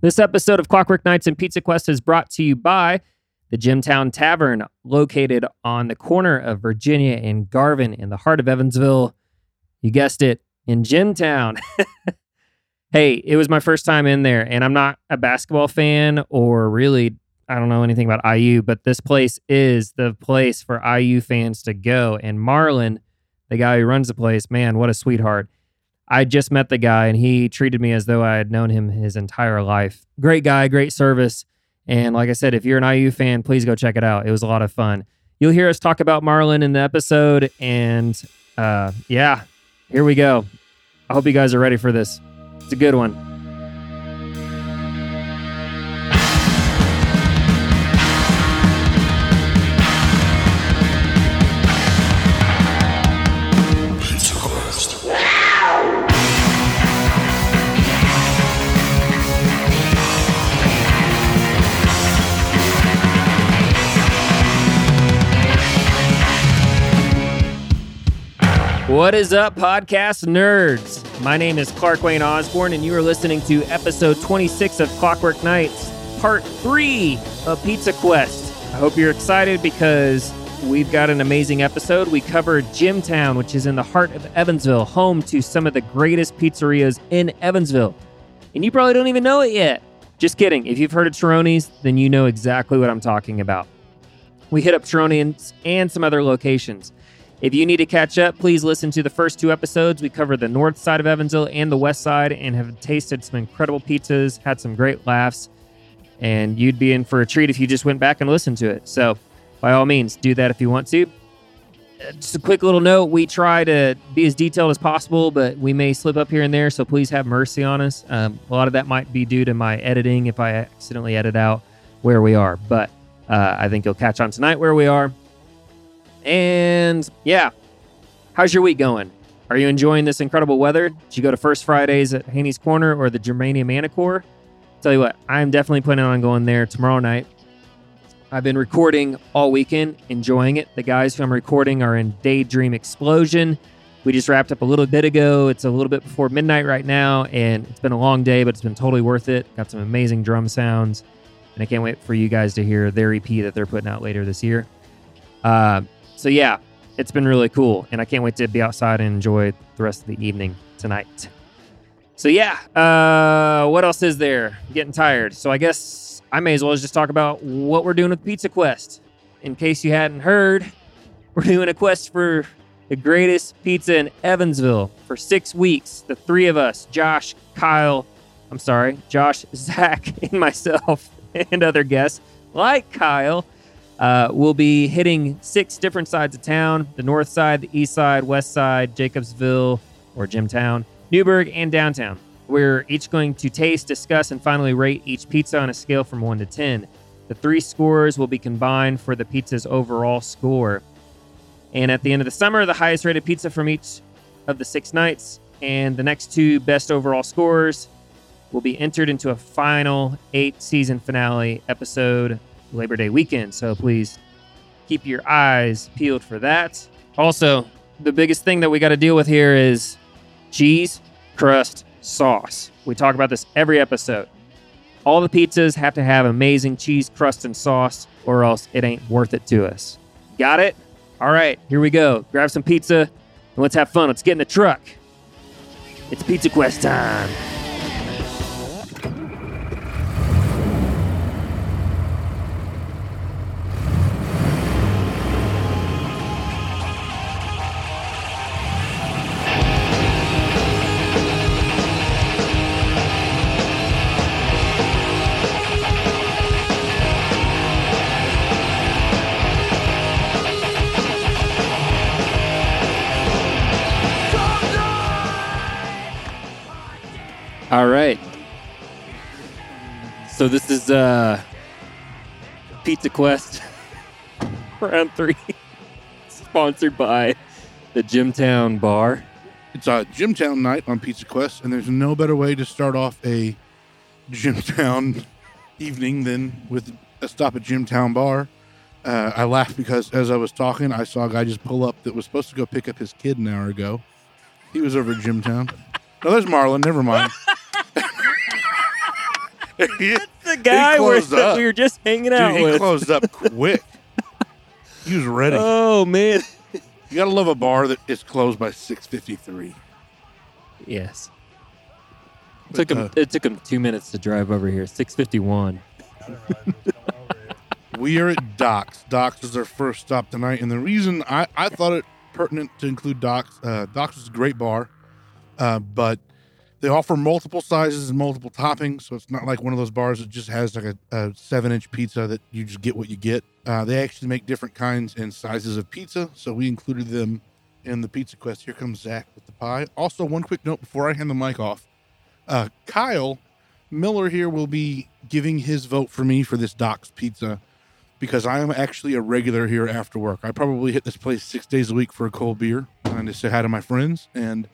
This episode of Clockwork Nights and Pizza Quest is brought to you by the Jimtown Tavern, located on the corner of Virginia and Garvin in the heart of Evansville. You guessed it, in Jimtown. hey, it was my first time in there, and I'm not a basketball fan or really, I don't know anything about IU, but this place is the place for IU fans to go. And Marlon, the guy who runs the place, man, what a sweetheart. I just met the guy and he treated me as though I had known him his entire life. Great guy, great service. And like I said, if you're an IU fan, please go check it out. It was a lot of fun. You'll hear us talk about Marlon in the episode. And uh, yeah, here we go. I hope you guys are ready for this. It's a good one. What is up, podcast nerds? My name is Clark Wayne Osborne, and you are listening to episode 26 of Clockwork Nights, part three of Pizza Quest. I hope you're excited because we've got an amazing episode. We cover Jimtown, which is in the heart of Evansville, home to some of the greatest pizzerias in Evansville. And you probably don't even know it yet. Just kidding. If you've heard of Chironi's, then you know exactly what I'm talking about. We hit up Chironi's and some other locations. If you need to catch up, please listen to the first two episodes. We cover the north side of Evansville and the west side and have tasted some incredible pizzas, had some great laughs, and you'd be in for a treat if you just went back and listened to it. So, by all means, do that if you want to. Uh, just a quick little note we try to be as detailed as possible, but we may slip up here and there, so please have mercy on us. Um, a lot of that might be due to my editing if I accidentally edit out where we are, but uh, I think you'll catch on tonight where we are. And yeah, how's your week going? Are you enjoying this incredible weather? Did you go to First Fridays at Haynie's Corner or the Germania Maennerchor? Tell you what, I'm definitely planning on going there tomorrow night. I've been recording all weekend, enjoying it. The guys who I'm recording are in Daydream Explosion. We just wrapped up a little bit ago. It's a little bit before midnight right now, and it's been a long day, but it's been totally worth it. Got some amazing drum sounds, and I can't wait for you guys to hear their EP that they're putting out later this year. Uh, so yeah, it's been really cool, and I can't wait to be outside and enjoy the rest of the evening tonight. So yeah, uh, what else is there? I'm getting tired, so I guess I may as well just talk about what we're doing with Pizza Quest. In case you hadn't heard, we're doing a quest for the greatest pizza in Evansville for six weeks. The three of us, Josh, Kyle, I'm sorry, Josh, Zach, and myself, and other guests like Kyle uh, we'll be hitting six different sides of town the north side, the east side, west side, Jacobsville or Jimtown, Newburgh, and downtown. We're each going to taste, discuss, and finally rate each pizza on a scale from 1 to 10. The three scores will be combined for the pizza's overall score. And at the end of the summer, the highest rated pizza from each of the six nights and the next two best overall scores will be entered into a final eight season finale episode Labor Day weekend. So please keep your eyes peeled for that. Also, the biggest thing that we got to deal with here is cheese, crust, sauce. We talk about this every episode. All the pizzas have to have amazing cheese, crust, and sauce, or else it ain't worth it to us. Got it? All right, here we go. Grab some pizza and let's have fun. Let's get in the truck. It's Pizza Quest time. All right. So this is uh Pizza Quest round three, sponsored by the Jimtown Bar. It's a Jimtown night on Pizza Quest, and there's no better way to start off a Jimtown evening than with a stop at Jimtown Bar. Uh, I laughed because as I was talking, I saw a guy just pull up that was supposed to go pick up his kid an hour ago. He was over at Jimtown. Oh, there's Marlon. Never mind. he, The guy where, closed up. we were just hanging dude, out he with. closed up quick. he was ready. Oh man. you gotta love a bar that is closed by six fifty three. Yes. took him. uh, it took him two minutes to drive over here. Six fifty one. We are at Docks. Docks is our first stop tonight, and the reason I, I thought it pertinent to include Docks. Uh, Docks is a great bar, uh, but they offer multiple sizes and multiple toppings, so it's not like one of those bars that just has like a, a seven-inch pizza that you just get what you get. Uh, they actually make different kinds and sizes of pizza, so we included them in the Pizza Quest. Here comes Zach with the pie. Also, one quick note before I hand the mic off: uh, Kyle Miller here will be giving his vote for me for this Doc's pizza because I am actually a regular here after work. I probably hit this place six days a week for a cold beer and to say hi to my friends. And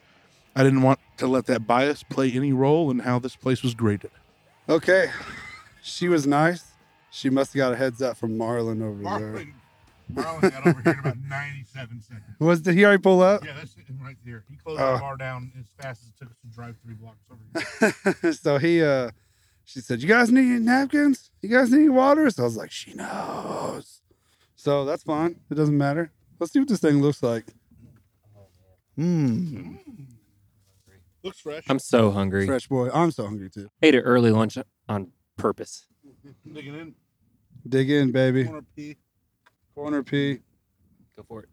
I didn't want to let that bias play any role in how this place was graded. Okay. She was nice. She must have got a heads up from Marlon over there. Marlon got over here in about 97 seconds. Was did he already pull up? Yeah, that's him right there. He closed Oh. the bar down as fast as it took us to drive three blocks over here. so he uh she said, You guys need napkins? You guys need water? So I was like, She knows. So that's fine. It doesn't matter. Let's see what this thing looks like. Mmm. Looks fresh. I'm so hungry. Fresh boy. I'm so hungry too. Ate an early lunch on purpose. digging in. Dig in, baby. Corner P. Corner P. Go for it.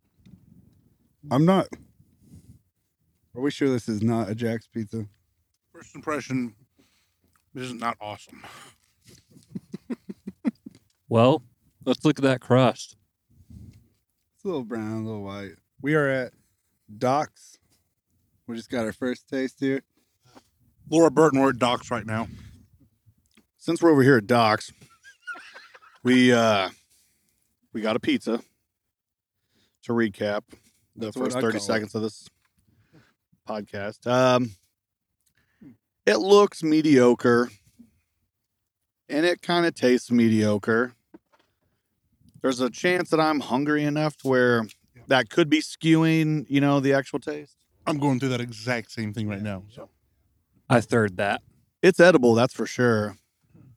I'm not. Are we sure this is not a Jack's pizza? First impression, this is not awesome. Well, let's look at that crust. It's a little brown, a little white. We are at Docks. We just got our first taste here. Laura Burton, we're at Docks right now. since we're over here at Doc's, we uh we got a pizza. To recap the That's what first I'd thirty call it. seconds of this podcast, um, it looks mediocre, and it kind of tastes mediocre. There's a chance that I'm hungry enough to where that could be skewing, you know, the actual taste. I'm going through that exact same thing right now. So I third that. It's edible, that's for sure,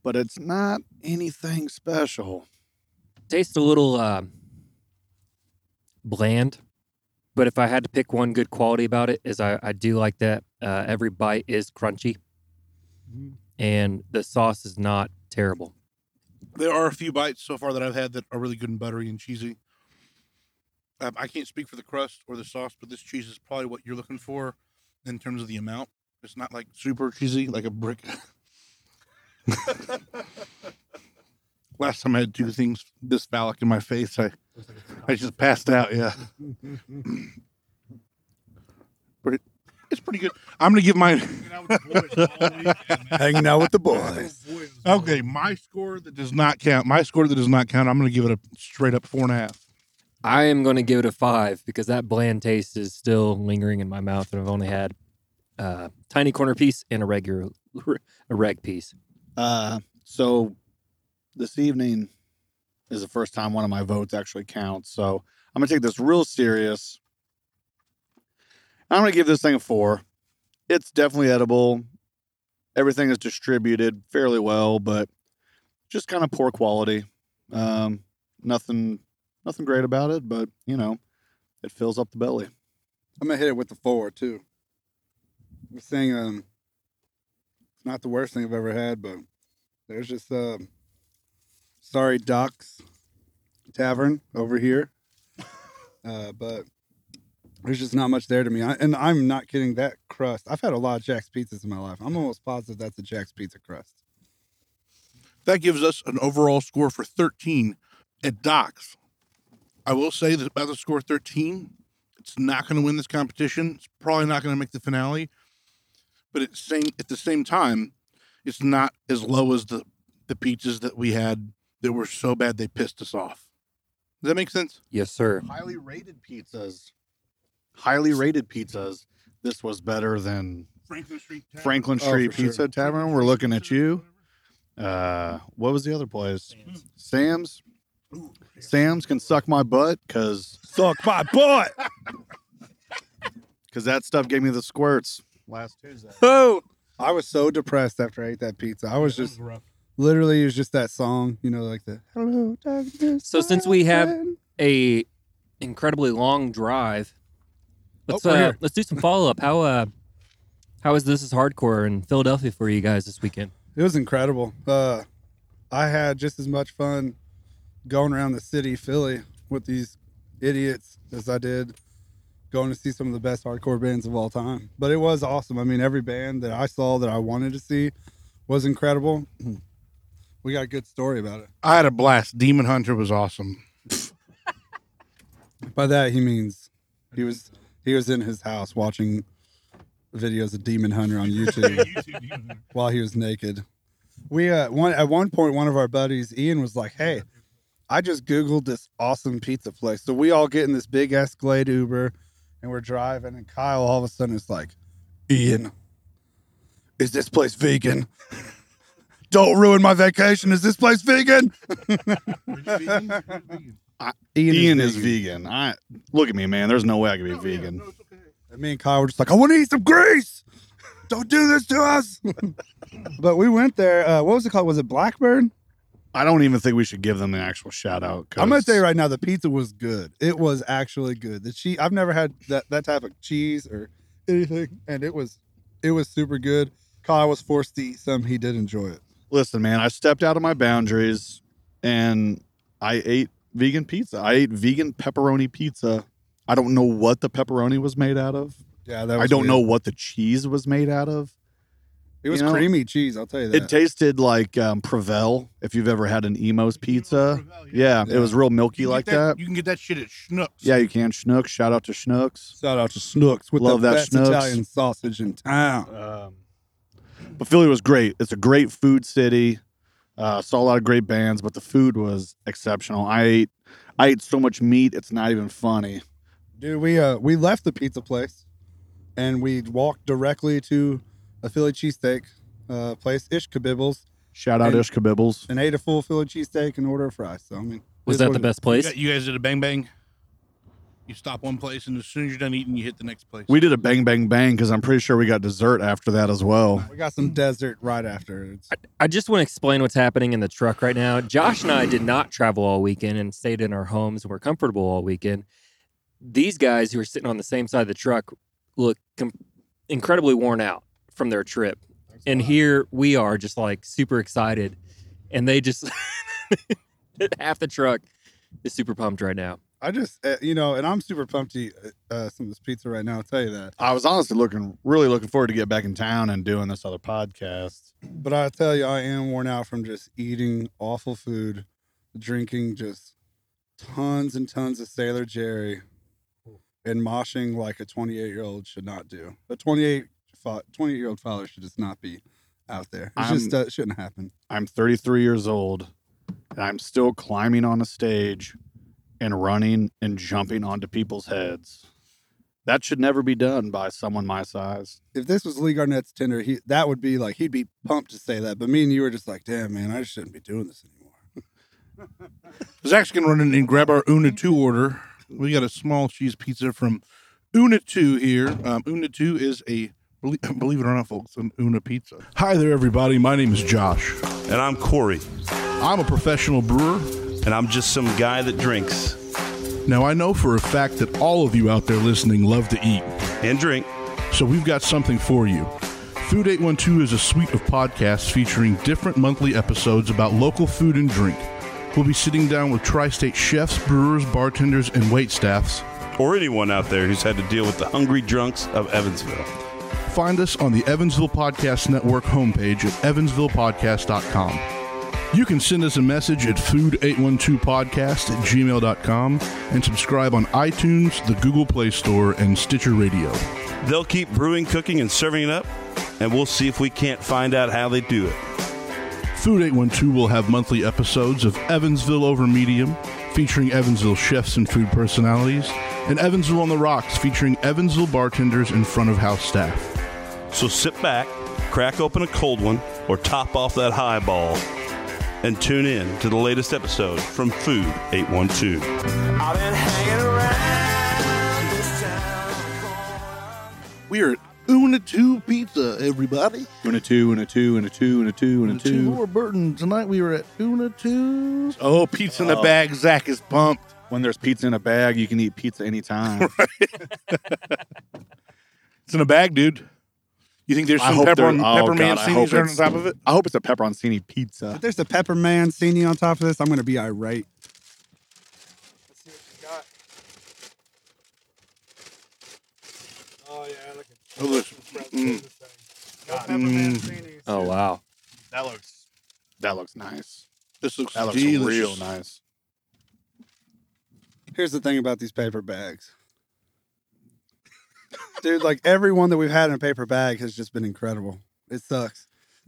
but it's not anything special. Tastes a little um, bland, but if I had to pick one good quality about it, is I, I do like that uh, every bite is crunchy, and the sauce is not terrible. there are a few bites so far that I've had that are really good and buttery and cheesy. Um, I can't speak for the crust or the sauce, but this cheese is probably what you're looking for in terms of the amount. It's not like super cheesy, like a brick. Last time I had two things this phallic in my face, I I just passed out. Yeah, but it, it's pretty good. I'm gonna give my Hanging out with the boys. okay. My score that does not count. My score that does not count. I'm gonna give it a straight up four and a half. I am going to give it a five because that bland taste is still lingering in my mouth, and I've only had a tiny corner piece and a regular a reg piece. Uh, so this evening is the first time one of my votes actually counts. So I'm gonna take this real serious. I'm gonna give this thing a four. It's definitely edible. Everything is distributed fairly well, but just kind of poor quality. Um, nothing, nothing great about it, but you know, it fills up the belly. I'm gonna hit it with the four too. This thing, um, it's not the worst thing I've ever had, but there's just um, sorry Doc's Tavern over here, uh, but there's just not much there to me. I, and I'm not kidding. That crust, I've had a lot of Jack's pizzas in my life. I'm almost positive that's a Jack's pizza crust. That gives us an overall score for 13 at Docs. I will say that about the score 13, it's not going to win this competition. It's probably not going to make the finale. But at, same, at the same time, it's not as low as the, the pizzas that we had that were so bad they pissed us off. Does that make sense? Yes, sir. Highly rated pizzas. Highly rated pizzas. This was better than Franklin Street. Franklin Oh, Street for sure. Pizza Tavern. We're looking at you. Uh, what was the other place? Sam's. Sam's can suck my butt because Suck my butt. because that stuff gave me the squirts last Tuesday. Oh, I was so depressed after I ate that pizza. I was just literally it was just that song, you know, like the hello darkness. So since we have- friend." A incredibly long drive. Let's Oh, uh, let's do some follow up. How uh how is this is hardcore in Philadelphia for you guys this weekend? It was incredible. Uh, I had just as much fun going around the city, Philly, with these idiots as I did going to see some of the best hardcore bands of all time. But it was awesome. I mean, every band that I saw that I wanted to see was incredible. We got a good story about it. I had a blast. Demon Hunter was awesome. By that he means he was he was in his house watching videos of Demon Hunter on YouTube. while he was naked. We uh one at one point one of our buddies Ian was like, "Hey, I just googled this awesome pizza place." So we all get in this big Escalade Uber and we're driving and Kyle all of a sudden is like, "Ian, is this place vegan?" Don't ruin my vacation. Is this place vegan? I- Ian, Ian is vegan. I look at me, man. There's no way I could be vegan. And me and Kyle were just like, I want to eat some grease. Don't do this to us. but we went there. Uh, what was it called? Was it Blackbird? I don't even think we should give them an actual shout out. I'm gonna tell you right now, the pizza was good. It was actually good. The cheese I've never had that that type of cheese or anything, and it was it was super good. Kyle was forced to eat some. He did enjoy it. Listen, man, I stepped out of my boundaries and I ate vegan pizza. I ate vegan pepperoni pizza. I don't know what the pepperoni was made out of. Yeah, that I don't know what the cheese was made out of. It was you know, creamy cheese. I'll tell you that. It tasted like um, Provel. If you've ever had an Imo's pizza, yeah, Yeah. it was real milky like get that. You can get that shit at Schnucks. Yeah, you can. Schnooks. Shout out to Schnooks. Shout out to Snooks with Love the that best Schnucks. Italian sausage in town. Um, but Philly was great. It's a great food city. Uh, saw a lot of great bands, but the food was exceptional. I ate, I ate so much meat. It's not even funny. Dude, we uh we left the pizza place and we walked directly to a Philly cheesesteak uh place, Ishkabibble's, Shout out And- Ishkabibble's. and ate a full Philly cheesesteak and order of fries. So I mean Was that the it best You, place? got- you guys did a bang bang. You stop one place, and as soon as you're done eating, you hit the next place. We did a bang bang bang because I'm pretty sure we got dessert after that as well. We got some desert right after. It's, I just want to explain what's happening in the truck right now. Josh and I did not travel all weekend and stayed in our homes and were comfortable all weekend. These guys who are sitting on the same side of the truck look com- incredibly worn out from their trip. And here we are just like super excited. And they just, half the truck is super pumped right now. I just uh, you know, and I'm super pumped to eat uh, some of this pizza right now. I'll tell you that. I was honestly looking, really looking forward to get back in town and doing this other podcast. But I tell you, I am worn out from just eating awful food, drinking just tons and tons of Sailor Jerry, and moshing like a 28 year old should not do. A 28 28 year old father should just not be out there. It just uh, shouldn't happen. I'm 33 years old and I'm still climbing on a stage and running and jumping onto people's heads. That should never be done by someone my size. If this was Lee Garnett's Tinder, he that would be like he'd be pumped to say that. But me and you were just like, damn man, I just shouldn't be doing this anymore. Zach's gonna run in and grab our Una Two order. We got a small cheese pizza from Una Two here. Um, Una Two is a belie- believe it or not, folks, an Una pizza. Hi there, everybody. My name is Josh. And I'm Corey, I'm a professional brewer. and I'm just some guy that drinks Now I know for a fact that all of you out there listening love to eat. and drink. So we've got something for you. Food 812 is a suite of podcasts featuring different monthly episodes about local food and drink. We'll be sitting down with tri state chefs, brewers, bartenders, and wait staffs. Or anyone out there who's had to deal with the hungry drunks of Evansville. Find us on the Evansville Podcast Network homepage at evansvillepodcast.com. You can send us a message at food812podcast at gmail.com and subscribe on iTunes, the Google Play Store, and Stitcher Radio. They'll keep brewing, cooking, and serving it up, and we'll see if we can't find out how they do it. Food 812 will have monthly episodes of Evansville Over Medium, featuring Evansville chefs and food personalities, and Evansville on the Rocks, featuring Evansville bartenders and front of house staff. So sit back, crack open a cold one, or top off that highball, and tune in to the latest episode from Food 812. We are Una Two Pizza, everybody. Una two, una two, una two, una two, una Una two. Laura Burton. Tonight we were at Una Two's. Oh, pizza in a Oh. bag. Zach is pumped. When there's pizza in a bag, you can eat pizza anytime. It's in a bag, dude. You think there's I some hope pepper, there- on, oh, pepper God, I hope mancini on it's- top of it? I hope it's a pepperoncini pizza. If there's a pepper mancini on top of this, I'm gonna be irate. Let's see what you got. Oh yeah, look at Oh, look. Mm. Mm. Oh wow. That looks that looks nice. This looks That looks delicious. real nice. Here's the thing about these paper bags. Dude, like every one that we've had in a paper bag has just been incredible. It sucks.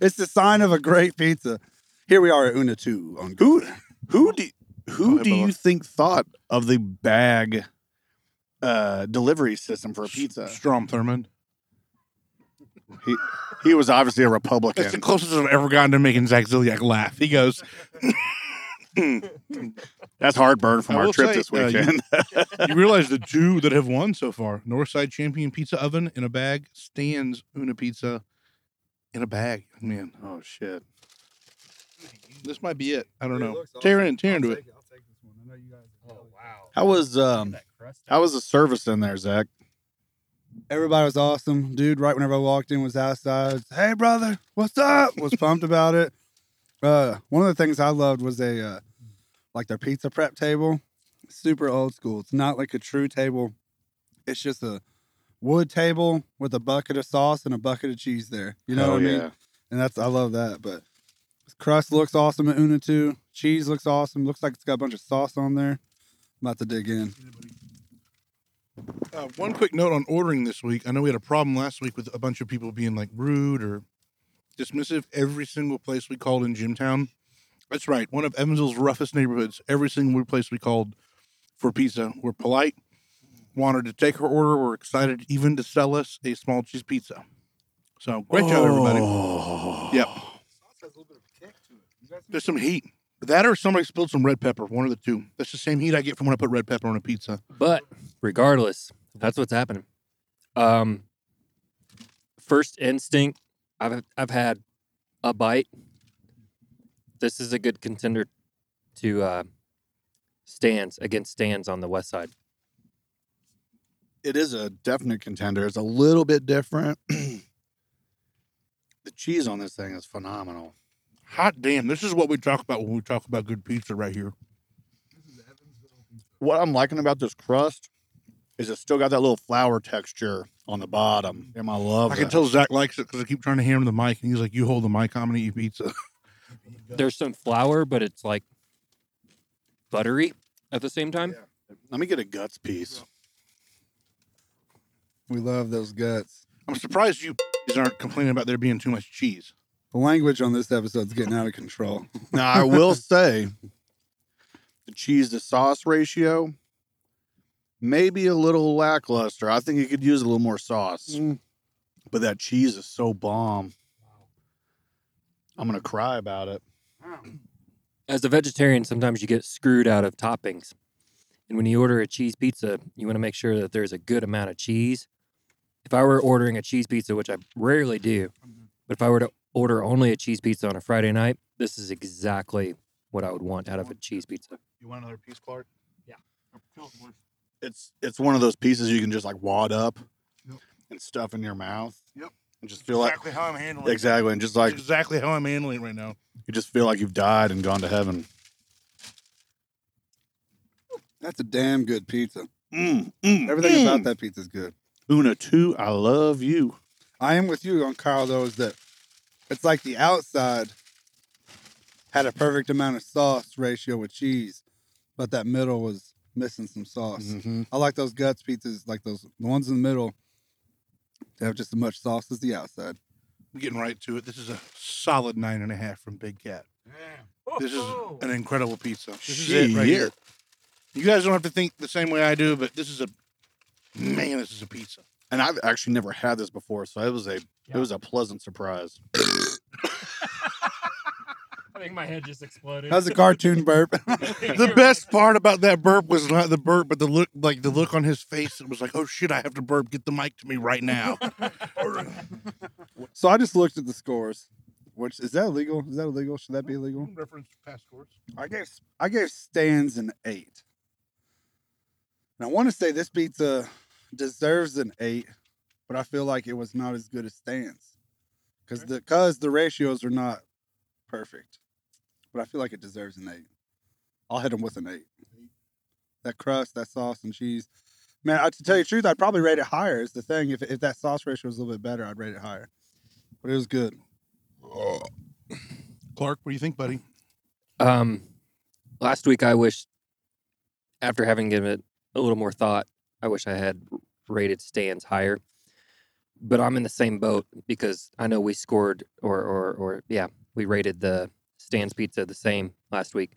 It's the sign of a great pizza. Here we are at Una 2 on Who Google. who do who do you think thought of the bag uh, delivery system for a pizza? Strom Thurmond. He he was obviously a Republican. That's the closest I've ever gotten to making Zach Ziliak laugh. He goes, That's heartburn from I our will trip say, this uh, you- weekend. you realize the two that have won so far Northside Champion Pizza Oven in a bag, Stands Una Pizza in a bag. Man, oh shit! this might be it. I don't It know. looks Tear awesome. in, tear I'll into take it. I'll take this one. I know you guys. Oh wow. How was um how was the service in there, Zach? Everybody was awesome, dude. Right whenever I walked in, was outside. Hey, brother, what's up? Was pumped about it. Uh, one of the things I loved was a uh, like their pizza prep table. Super old school. It's not like a true table. It's just a wood table with a bucket of sauce and a bucket of cheese there. You know Hell what I mean? yeah. And that's I love that. But crust looks awesome at Una too. Cheese looks awesome. Looks like it's got a bunch of sauce on there. I'm about to dig in. Uh, one quick note on ordering this week. I know we had a problem last week with a bunch of people being like rude or dismissive. Every single place we called in Jimtown, that's right, one of Evansville's roughest neighborhoods. Every single place we called for pizza were polite, wanted to take our order, were excited even to sell us a small cheese pizza. So great job, everybody. Yep. There's some heat. That or somebody spilled some red pepper, one of the two. That's the same heat I get from when I put red pepper on a pizza. But regardless, that's what's happening. Um, first instinct, I've I've had a bite. This is a good contender to uh, stands against stands on the west side. It is a definite contender. It's a little bit different. the cheese on this thing is phenomenal. Hot damn, this is what we talk about when we talk about good pizza right here. What I'm liking about this crust is it's still got that little flour texture on the bottom. Damn, I love it. I can that. tell Zach likes it because I keep trying to hand him the mic, and he's like, "You hold the mic, I'm gonna eat pizza." There's some flour, but it's like buttery at the same time. Let me get a guts piece. We love those guts. I'm surprised you aren't complaining about there being too much cheese. The language on this episode's getting out of control. Now I will say the cheese to sauce ratio maybe a little lackluster. I think you could use a little more sauce. Mm. But that cheese is so bomb. I'm gonna cry about it. As a vegetarian, sometimes you get screwed out of toppings. And when you order a cheese pizza, you want to make sure that there's a good amount of cheese. If I were ordering a cheese pizza, which I rarely do, but if I were to order only a cheese pizza on a Friday night, this is exactly what I would want out of a cheese pizza. You want another piece, Clark? Yeah. It's it's one of those pieces you can just like wad up Yep. and stuff in your mouth. Yep. And just feel like exactly how I'm handling. it. exactly, and just Like like exactly how I'm handling it right now. you just feel like you've died and gone to heaven. That's a damn good pizza. Mm, mm, Everything mm. about that pizza is good. Una two, I love you. I am with you on Carl though, is that it's like the outside had a perfect amount of sauce ratio with cheese, but that middle was missing some sauce. Mhm. I like those guts pizzas, like those the ones in the middle. They have just as much sauce as the outside. I'm getting right to it. This is a solid nine and a half from Big Cat. This is an incredible pizza. This is it right here. You guys don't have to think the same way I do, but this is a man. This is a pizza. And I've actually never had this before, so it was a it was a pleasant surprise. I think my head just exploded. That's a cartoon burp. The best part about that burp was not the burp, but the look, like the look on his face. It was like, "Oh shit, I have to burp. Get the mic to me right now." so I just looked at the scores. Which is that illegal? Is that illegal? Should that be illegal? Reference past scores. I gave I gave stands an eight. And I want to say this pizza deserves an eight, but I feel like it was not as good as stands because the because the ratios are not perfect. But I feel like it deserves an eight. I'll hit them with an eight. That crust, that sauce and cheese, man. I, to tell you the truth, I'd probably rate it higher. Is the thing. If if that sauce ratio was a little bit better, I'd rate it higher. But it was good. Clark, what do you think, buddy? Um, last week I wish, after having given it a little more thought, I wish I had rated stands higher. But I'm in the same boat because I know we scored, or or or yeah, we rated the stands pizza the same last week.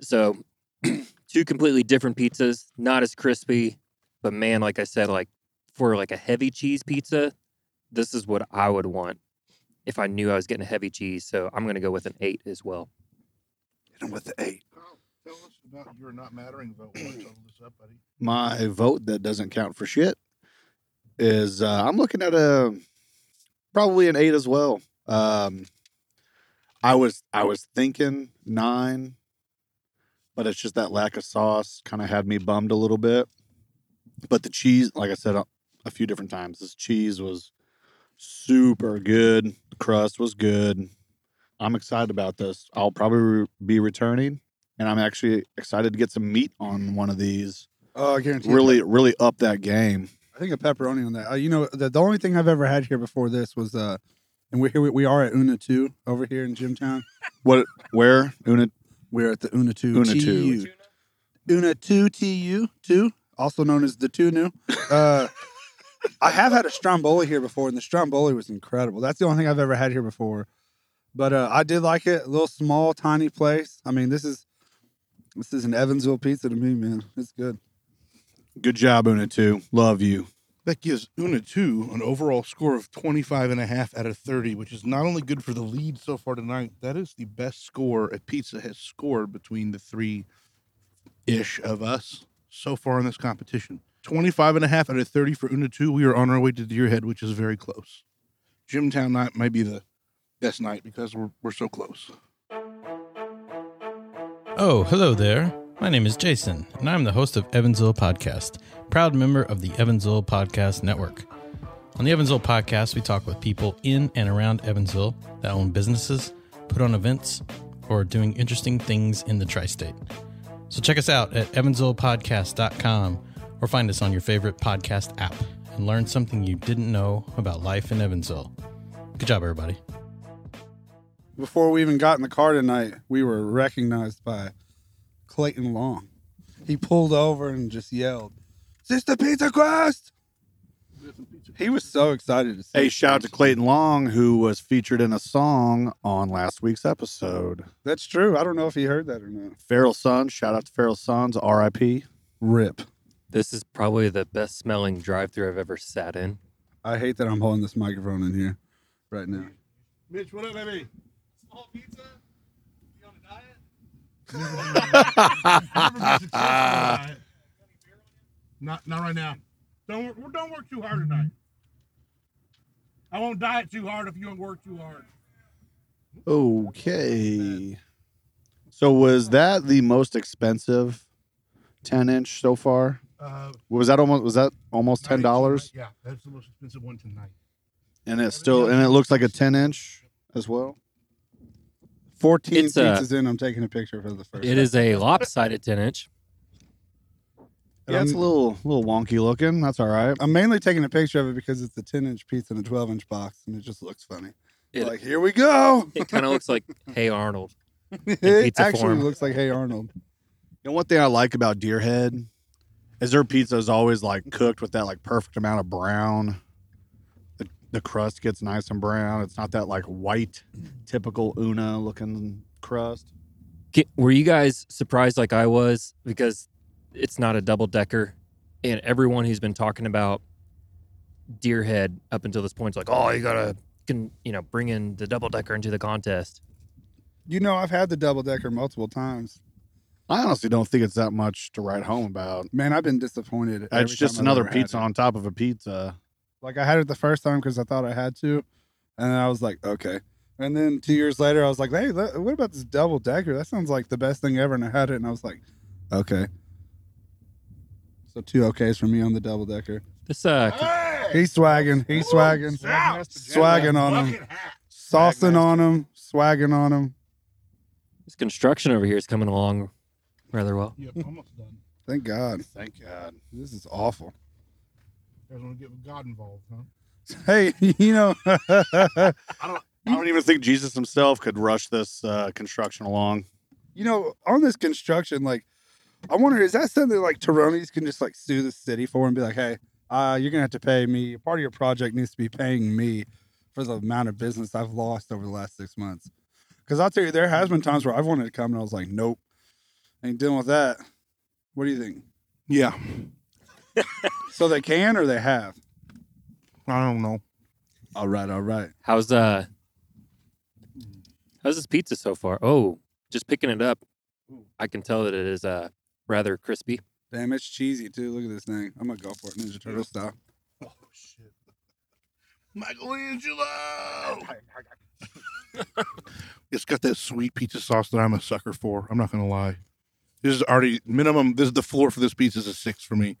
So, two completely different pizzas, not as crispy, but man, like I said, like for like a heavy cheese pizza, this is what I would want if I knew I was getting a heavy cheese. So I'm gonna go with an eight as well. Hit them with the eight. About your not mattering vote. This up, buddy? My vote that doesn't count for shit is uh, I'm looking at a probably an eight as well. Um, I was I was thinking nine, but it's just that lack of sauce kind of had me bummed a little bit. But the cheese, like I said a, a few different times, this cheese was super good. The crust was good. I'm excited about this. I'll probably re- be returning, and I'm actually excited to get some meat on one of these. Oh, I guarantee. you. Really, really up that game. I think a pepperoni on that. Uh, you know, the, the only thing I've ever had here before this was, uh, and we're here. We, we are at Una Two over here in Jimtown. What? Where? Una? We're at the Una Two. Una TU. Two. Una Two TU Two, also known as the Tunu. Uh, I have had a Stromboli here before, and the Stromboli was incredible. That's the only thing I've ever had here before. But uh, I did like it. A little small, tiny place. I mean, this is this is an Evansville pizza to me, man. It's good. Good job, Una. Two. Love you. That gives Una 2 an overall score of 25 and a half out of 30, which is not only good for the lead so far tonight, that is the best score a pizza has scored between the three ish of us so far in this competition. 25 and a half out of 30 for Una 2. We are on our way to Deerhead, which is very close. Jimtown night might be the best night because we're, we're so close. Oh, hello there. My name is Jason, and I'm the host of Evansville Podcast, proud member of the Evansville Podcast Network. On the Evansville Podcast, we talk with people in and around Evansville that own businesses, put on events, or are doing interesting things in the tri state. So check us out at evansvillepodcast.com or find us on your favorite podcast app and learn something you didn't know about life in Evansville. Good job, everybody. Before we even got in the car tonight, we were recognized by Clayton Long. He pulled over and just yelled, "Is this the Pizza Quest?" He was so excited to see. Hey, shout out to Clayton Long, who was featured in a song on last week's episode. That's true. I don't know if he heard that or not. Feral Sons. Shout out to Feral Sons. R.I.P. Rip. This is probably the best smelling drive through I've ever sat in. I hate that I'm holding this microphone in here right now. Mitch, what up, baby? Small pizza? You on a diet? not, not right now. Don't work, don't work too hard tonight. I won't diet too hard if you don't work too hard. Okay. So was that the most expensive 10 inch so far? Uh, Was that almost was that almost ten dollars? Yeah, that's the most expensive one tonight. And it still and it looks like a 10 inch as well. 14 It's, uh, pizzas in. I'm taking a picture for the first. It is a lopsided 10 inch. Yeah, it's a I'm- little little wonky looking. That's all right. I'm mainly taking a picture of it because it's a 10 inch pizza in a 12 inch box, and it just looks funny. It- like here we go. It kind of looks like Hey Arnold. it pizza actually form. looks like Hey Arnold. You know one thing I like about Deerhead is their pizza is always like cooked with that like perfect amount of brown. The the crust gets nice and brown. It's not that like white typical Una looking crust. Ki- Were you guys surprised like I was because it's not a double decker, and everyone who's been talking about Deerhead up until this point is like, oh, you gotta can you know bring in the double decker into the contest. You know, I've had the double decker multiple times. I honestly don't think it's that much to write home about. Man, I've been disappointed. It's just another pizza it. on top of a pizza. Like I had it the first time because I thought I had to, and then I was like, okay. And then two years later, I was like, hey, what about this double decker? That sounds like the best thing ever. And I had it, and I was like, okay. So two okays for me on the double decker. This uh, He's swagging. He's swagging. Swagging on him. Saucing on him. Swagging on him. this construction over here is coming along rather well. Yep, almost done. Thank God. Thank God. This is awful. You guys want to get God involved, huh? Hey, you know, I don't I don't even think Jesus himself could rush this uh, construction along. you know, on this construction, like, I wonder, is that something like Toronto's can just like sue the city for and be like, hey, uh, you're gonna have to pay me. Part of your project needs to be paying me for the amount of business I've lost over the last six months. Because I'll tell you, there has been times where I've wanted to come and I was like, nope, I ain't dealing with that. What do you think? Yeah, So they can or they have? I don't know. All right, all right. How's uh, how's this pizza so far? Oh, just picking it up, I can tell that it is uh rather crispy. Damn, it's cheesy too. Look at this thing. I'm gonna go for it, Ninja Turtle style. Oh shit, Michelangelo! it's got that sweet pizza sauce that I'm a sucker for. I'm not gonna lie. This is already minimum. This is the floor for this pizza is a six for me.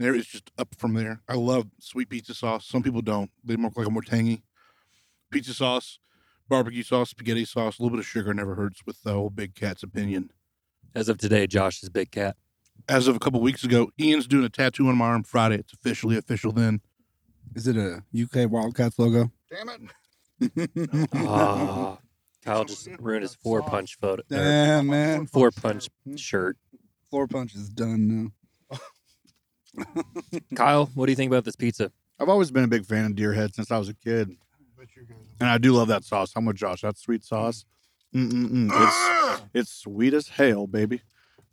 There is just up from there. I love sweet pizza sauce. Some people don't. They more like a more tangy pizza sauce, barbecue sauce, spaghetti sauce. A little bit of sugar never hurts with the old Big Cat's opinion. As of today, Josh is big cat. As of a couple weeks ago, Ian's doing a tattoo on my arm Friday. It's officially official then. Is it a UK Wildcats logo? Damn it. Ah, Kyle just ruined his four punch photo. Damn, man. Four punch shirt. Four punch is done now. Kyle, what do you think about this pizza? I've always been a big fan of Deerhead since I was a kid, and I do love that sauce. I'm with Josh. That sweet sauce, Mm-mm-mm. it's it's sweet as hell, baby.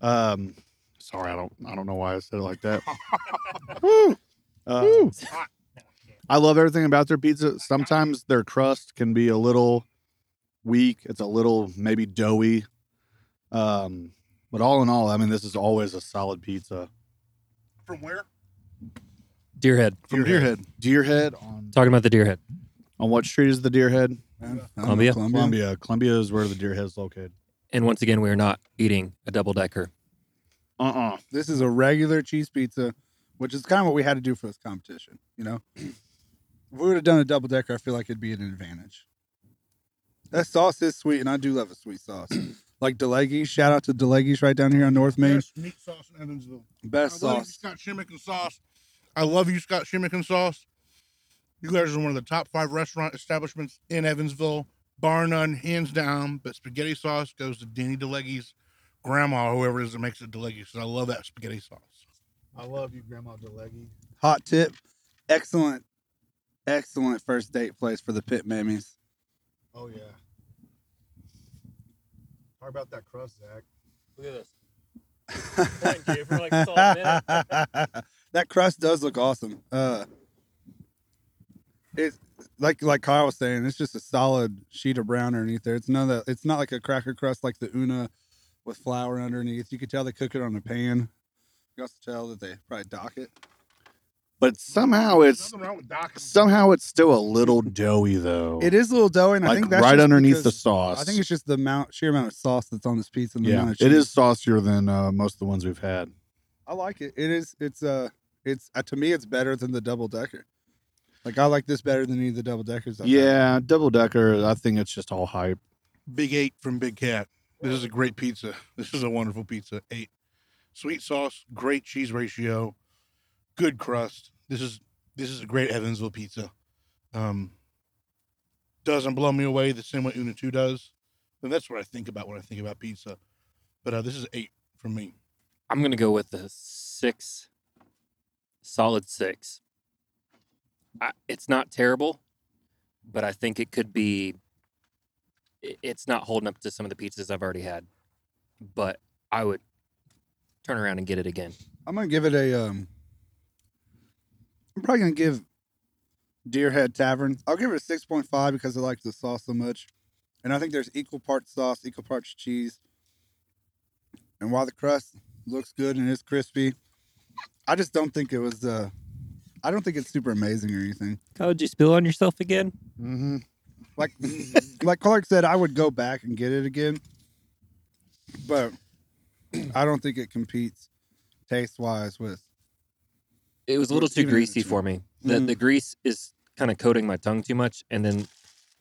Um, sorry, I don't I don't know why I said it like that. Woo. Uh, I love everything about their pizza. Sometimes their crust can be a little weak. It's a little maybe doughy. Um, but all in all, I mean, this is always a solid pizza. From where? Deerhead. From Deerhead. Deerhead on Talking about the Deerhead. on what street is the Deerhead? Man, know, Columbia? Columbia. Columbia is where the Deerhead is located. And once again, we are not eating a double decker. Uh-uh. This is a regular cheese pizza, which is kind of what we had to do for this competition. You know, if we would have done a double decker, I feel like it'd be an advantage. That sauce is sweet, and I do love a sweet sauce. Like DiLegge, shout out to DiLegge's right down here on North Main. Best meat sauce in Evansville. Best I love you, sauce. Scott Shimmick sauce. I love you, Scott Shimmick sauce. You guys are one of the top five restaurant establishments in Evansville, bar none, hands down. But spaghetti sauce goes to Danny DiLegge's grandma, whoever it is that makes it DiLegge's. I love that spaghetti sauce. I love you, Grandma DiLegge. Hot tip, excellent, excellent first date place for the pit mammies. Oh yeah. How about that crust, Zach? Look at this. Thank you for like that crust does look awesome. Uh, it's like like Kyle was saying, it's just a solid sheet of brown underneath there. It's none of that. It's not like a cracker crust like the Una with flour underneath. You could tell they cook it on a pan. You can also tell that they probably dock it. But somehow it's Nothing wrong with Doc. somehow it's still a little doughy though. It is a little doughy, and I like think that's right underneath the sauce. I think it's just the amount, sheer amount of sauce that's on this pizza. And the yeah, amount of it cheese. saucier than uh, most of the ones we've had. I like it. It is. It's uh. It's uh, to me, it's better than the double decker. Like I like this better than any of the double deckers. I've had. Yeah, double decker. I think it's just all hype. Big eight from Big Cat. This is a great pizza. This is a wonderful pizza. Eight. Sweet sauce, great cheese ratio, good crust. This is this is a great Evansville pizza. Um doesn't blow me away the same way Una 2 does. And that's what I think about when I think about pizza. But uh, this is eight from me. I'm gonna go with the six, solid six. I, it's not terrible, but I think it could be. It's not holding up to some of the pizzas I've already had, but I would turn around and get it again. I'm gonna give it a. Um, I'm probably gonna give Deerhead Tavern. I'll give it a six point five because I like the sauce so much. and I think there's equal parts sauce, equal parts cheese. And while the crust looks good and is crispy, I just don't think it was. Uh, I don't think it's super amazing or anything. How would you spill on yourself again? Mm-hmm. Like, like Clark said, I would go back and get it again, but I don't think it competes taste wise with. It was a little too greasy for me. The Mm. the grease is kind of coating my tongue too much, and then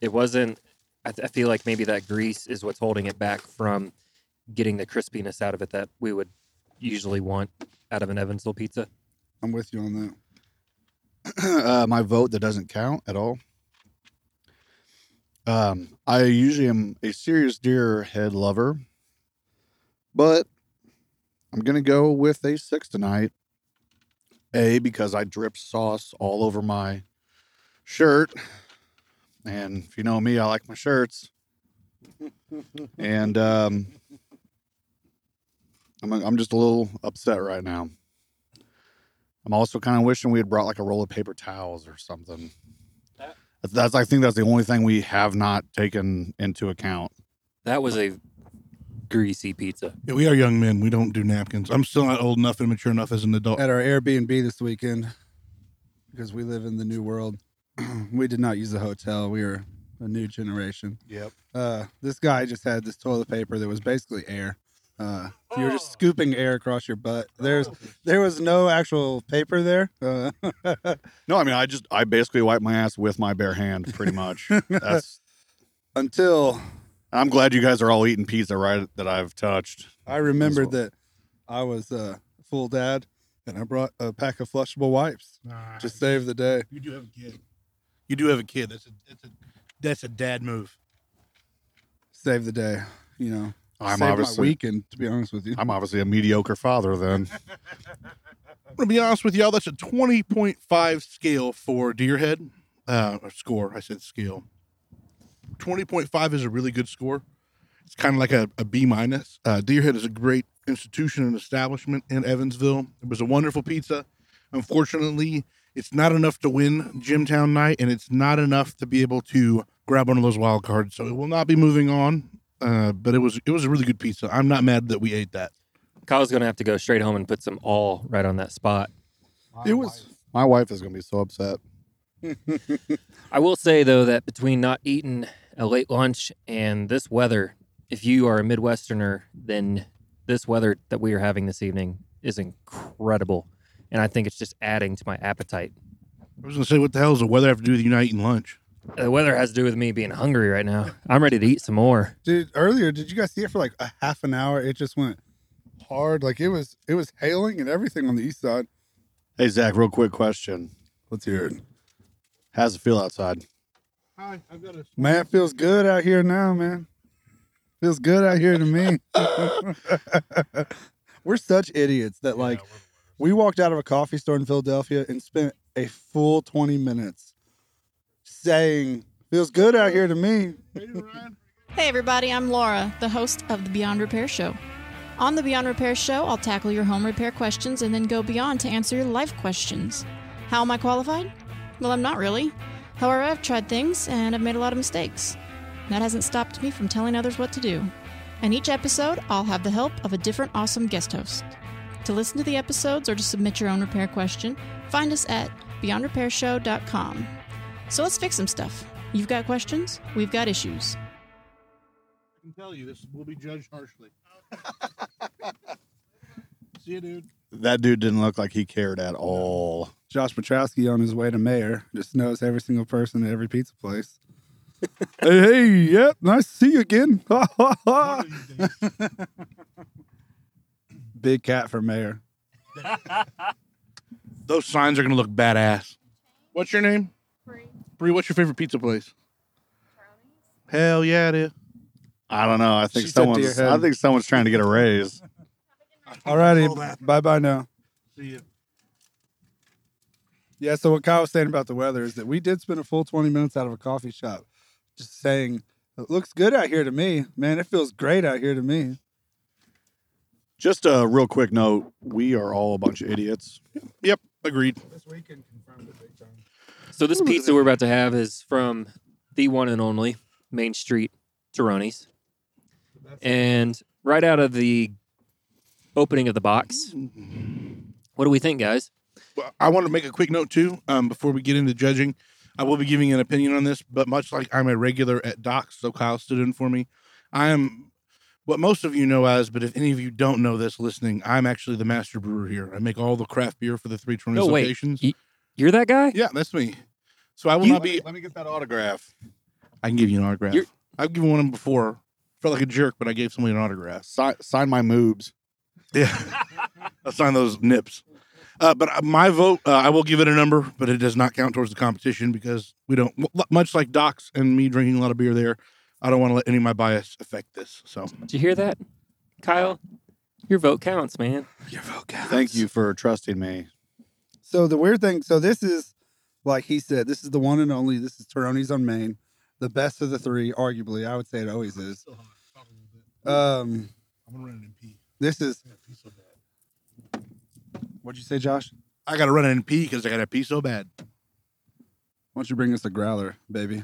it wasn't. I, th- I feel like maybe that grease is what's holding it back from getting the crispiness out of it that we would usually want out of an Evansville pizza. I'm with you on that. uh, my vote that doesn't count at all. Um, I usually am a serious Deerhead lover, but I'm gonna go with a six tonight. A because I dripped sauce all over my shirt, and if you know me, I like my shirts. and um, I'm I'm just a little upset right now. I'm also kind of wishing we had brought like a roll of paper towels or something. That's, that's I think that's the only thing we have not taken into account. That was a greasy pizza. Yeah, we are young men. We don't do napkins. I'm still not old enough and mature enough as an adult. At our Airbnb this weekend, because we live in the new world, we did not use a hotel. We were a new generation. Yep. Uh, this guy just had this toilet paper that was basically air. Uh, you were just scooping air across your butt. There's there was no actual paper there. Uh, No, I mean I just I basically wipe my ass with my bare hand, pretty much. That's. until I'm glad you guys are all eating pizza right that I've touched. I remembered well. that I was a full dad and I brought a pack of flushable wipes Nah, to save the day. you do have a kid. You do have a kid. That's a that's a that's a dad move. Save the day, you know. I'm save obviously my weekend, to be honest with you. I'm obviously a mediocre father then. I'm gonna be honest with y'all. That's a 20.5 scale for Deerhead. Uh, or score. I said scale. 20.5 is a really good score. It's kind of like a, a B minus. Uh, Deerhead is a great institution and establishment in Evansville. It was a wonderful pizza. Unfortunately, it's not enough to win Jimtown night, and it's not enough to be able to grab one of those wild cards. So it will not be moving on. Uh, but it was it was a really good pizza. I'm not mad that we ate that. Kyle's gonna have to go straight home and put some all right on that spot. It was My wife is gonna be so upset. I will say though that between not eating a late lunch and this weather, if you are a Midwesterner, then this weather that we are having this evening is incredible, and I think it's just adding to my appetite. I was gonna say, what the hell does the weather have to do with you not eating lunch? The weather has to do with me being hungry right now. I'm ready to eat some more. dude earlier did you guys see it for like a half an hour it just went hard like it was it was hailing and everything on the east side Hey Zach, real quick question. let's hear it How's it feel outside? Hi, I've got a. man it feels good out here now man feels good out here to me we're such idiots that like we walked out of a coffee store in philadelphia and spent a full 20 minutes saying feels good out here to me Hey, everybody, I'm Laura, the host of the Beyond Repair Show. On the Beyond Repair Show, I'll tackle your home repair questions and then go beyond to answer your life questions. How am I qualified? Well, I'm not really. However, I've tried things and I've made a lot of mistakes. That hasn't stopped me from telling others what to do. And each episode, I'll have the help of a different awesome guest host. To listen to the episodes or to submit your own repair question, find us at beyondrepairshow.com. So let's fix some stuff. You've got questions, we've got issues. I can tell you this will be judged harshly. See you, dude. That dude didn't look like he cared at all. Josh Pietrowski on his way to mayor just knows every single person at every pizza place. hey, hey, yep, nice to see you again. One of these days. Big cat for mayor. Those signs are gonna look badass. What's your name? Bree. Bree, what's your favorite pizza place? Hell yeah, it is. I don't know. I think She said someone's head. I think someone's trying to get a raise. Alrighty, bye bye now. See you. Yeah, so what Kyle was saying about the weather is that we did spend a full 20 minutes out of a coffee shop just saying, it looks good out here to me. Man, it feels great out here to me. Just a real quick note: we are all a bunch of idiots. Yep, agreed. This weekend confirmed it big time. So this pizza we're about to have is from the one and only Main Street Turoni's. And right out of the opening of the box, what do we think, guys? Well, I want to make a quick note too um, before we get into judging. I will be giving an opinion on this, but much like I'm a regular at Doc's, so Kyle stood in for me. I am what most of you know as, but if any of you don't know this listening, I'm actually the master brewer here. I make all the craft beer for the three Toronto No, wait. locations. Y- You're that guy? yeah, that's me. So I will You- not be. Let me get that autograph. I can give you an autograph. You're- I've given one of them before. Felt like a jerk, but I gave somebody an autograph. Sign, sign my moobs. Yeah, I'll sign those nips. Uh, but uh, my vote, uh, I will give it a number, but it does not count towards the competition because we don't. Much like Doc's and me drinking a lot of beer there, I don't want to let any of my bias affect this. So Did you hear that, Kyle? Your vote counts, man. your vote counts. Thank you for trusting me. So the weird thing, so this is like he said, this is the one and only. This is Turoni's on Main, the best of the three, arguably. I would say it always is. Still hot. Talk a little bit. Um, I'm gonna run it in P. this is Yeah, he's so bad. What'd you say, Josh? I got to run it in P because I got to pee so bad. Why don't you bring us a growler, baby?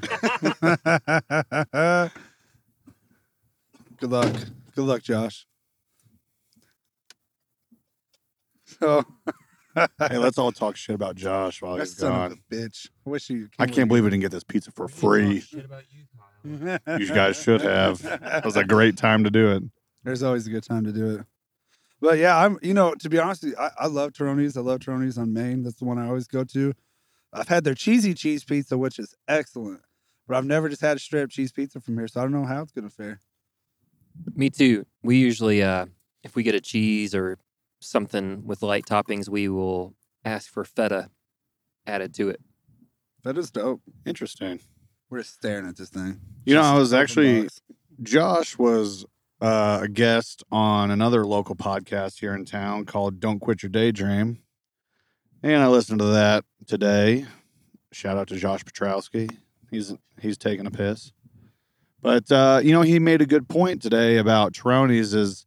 Good luck. Good luck, Josh. So Hey, let's all talk shit about Josh while that he's son gone. of a bitch. I wish you. I can't believe we didn't get this pizza for free. Shit about you, Kyle. You guys should have. It was a great time to do it. There's always a good time to do it. But yeah, I'm. You know, to be honest, with you, I, I love Turoni's. I love Turoni's on Main. That's the one I always go to. I've had their cheesy cheese pizza, which is excellent, but I've never just had a straight up cheese pizza from here, so I don't know how it's gonna fare. Me too. We usually, uh, if we get a cheese or something with light toppings, we will ask for feta added to it. That is dope. Interesting. We're just staring at this thing. You know, I was actually box. Josh was uh, a guest on another local podcast here in town called "Don't Quit Your Daydream," and I listened to that today. Shout out to Josh Pietrowski. He's he's taking a piss, but uh, you know he made a good point today about Turoni's. Is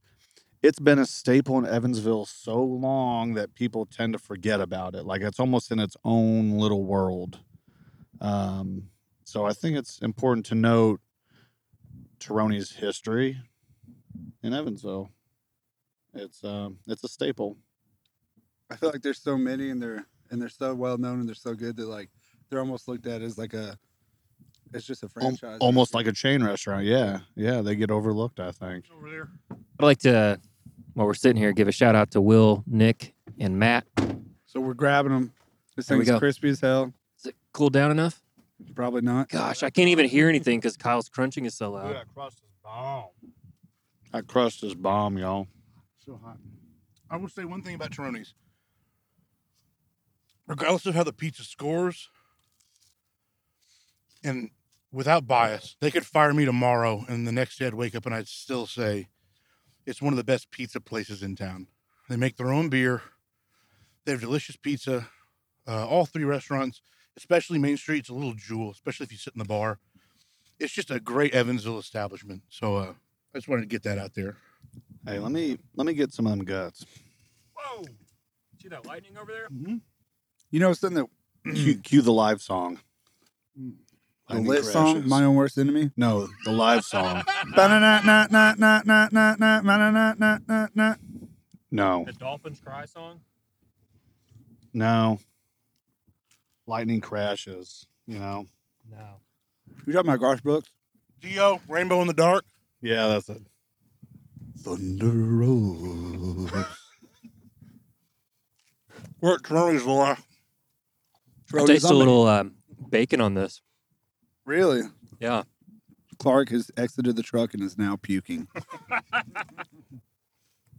it's been a staple in Evansville so long that people tend to forget about it. Like it's almost in its own little world. Um, so I think it's important to note Turoni's history in Evansville. It's um it's a staple. I feel like there's so many and they're and they're so well known and they're so good that like they're almost looked at as like a it's just a Al- franchise. almost like a chain restaurant. Yeah. Yeah, they get overlooked, I think. Over there. I'd like to, while we're sitting here, give a shout out to Will, Nick, and Matt. so we're grabbing them. This There we thing's crispy as hell. Is it cooled down enough? Probably not. Gosh, I can't even hear anything because Kyle's crunching is so Dude, loud. that crust is bomb. That crust is bomb, y'all. So hot. I will say one thing about Turoni's. Regardless of how the pizza scores, and without bias, they could fire me tomorrow, and the next day I'd wake up and I'd still say it's one of the best pizza places in town. They make their own beer. They have delicious pizza. Uh, all three restaurants, especially Main Street, it's a little jewel, especially if you sit in the bar. It's just a great Evansville establishment. So uh, I just wanted to get that out there. Hey, let me let me get some of them guts. Whoa! See that lightning over there? Mm-hmm. You know something that cue, cue the live song. the Lightning lit song, crashes. My Own Worst Enemy. No, the live song. No, The Dolphins Cry song? no. Lightning crashes. You know. No. You talking about Garth Brooks? Dio, Rainbow in the Dark. Yeah, that's it. Thunder Road. We're at Turoni's, Laura. I taste a little um, bacon on this. Really? Yeah. Clark has exited the truck and is now puking.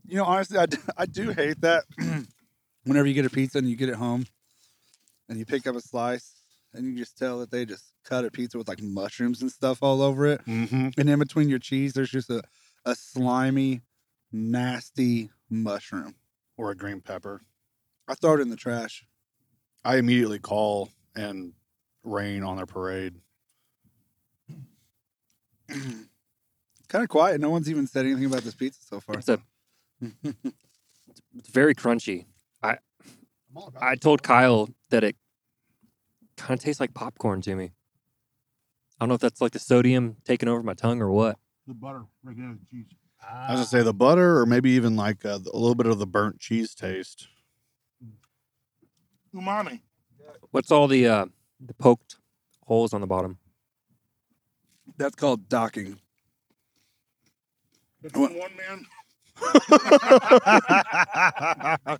you know, honestly, I do, I do hate that. Whenever you get a pizza and you get it home and you pick up a slice and you just tell that they just cut a pizza with like mushrooms and stuff all over it. Mm-hmm. And in between your cheese, there's just a, a slimy, nasty mushroom. Or a green pepper. I throw it in the trash. I immediately call and rain on their parade. kind of quiet. No one's even said anything about this pizza so far. It's a it's very crunchy. I'm all about I told Kyle that it kind of tastes like popcorn to me. I don't know if that's like the sodium taking over my tongue or what. The butter breaking out the cheese. I was gonna say the butter, or maybe even like uh, a little bit of the burnt cheese taste. Umami. What's all the uh, the poked holes on the bottom? That's called docking. It's one one man.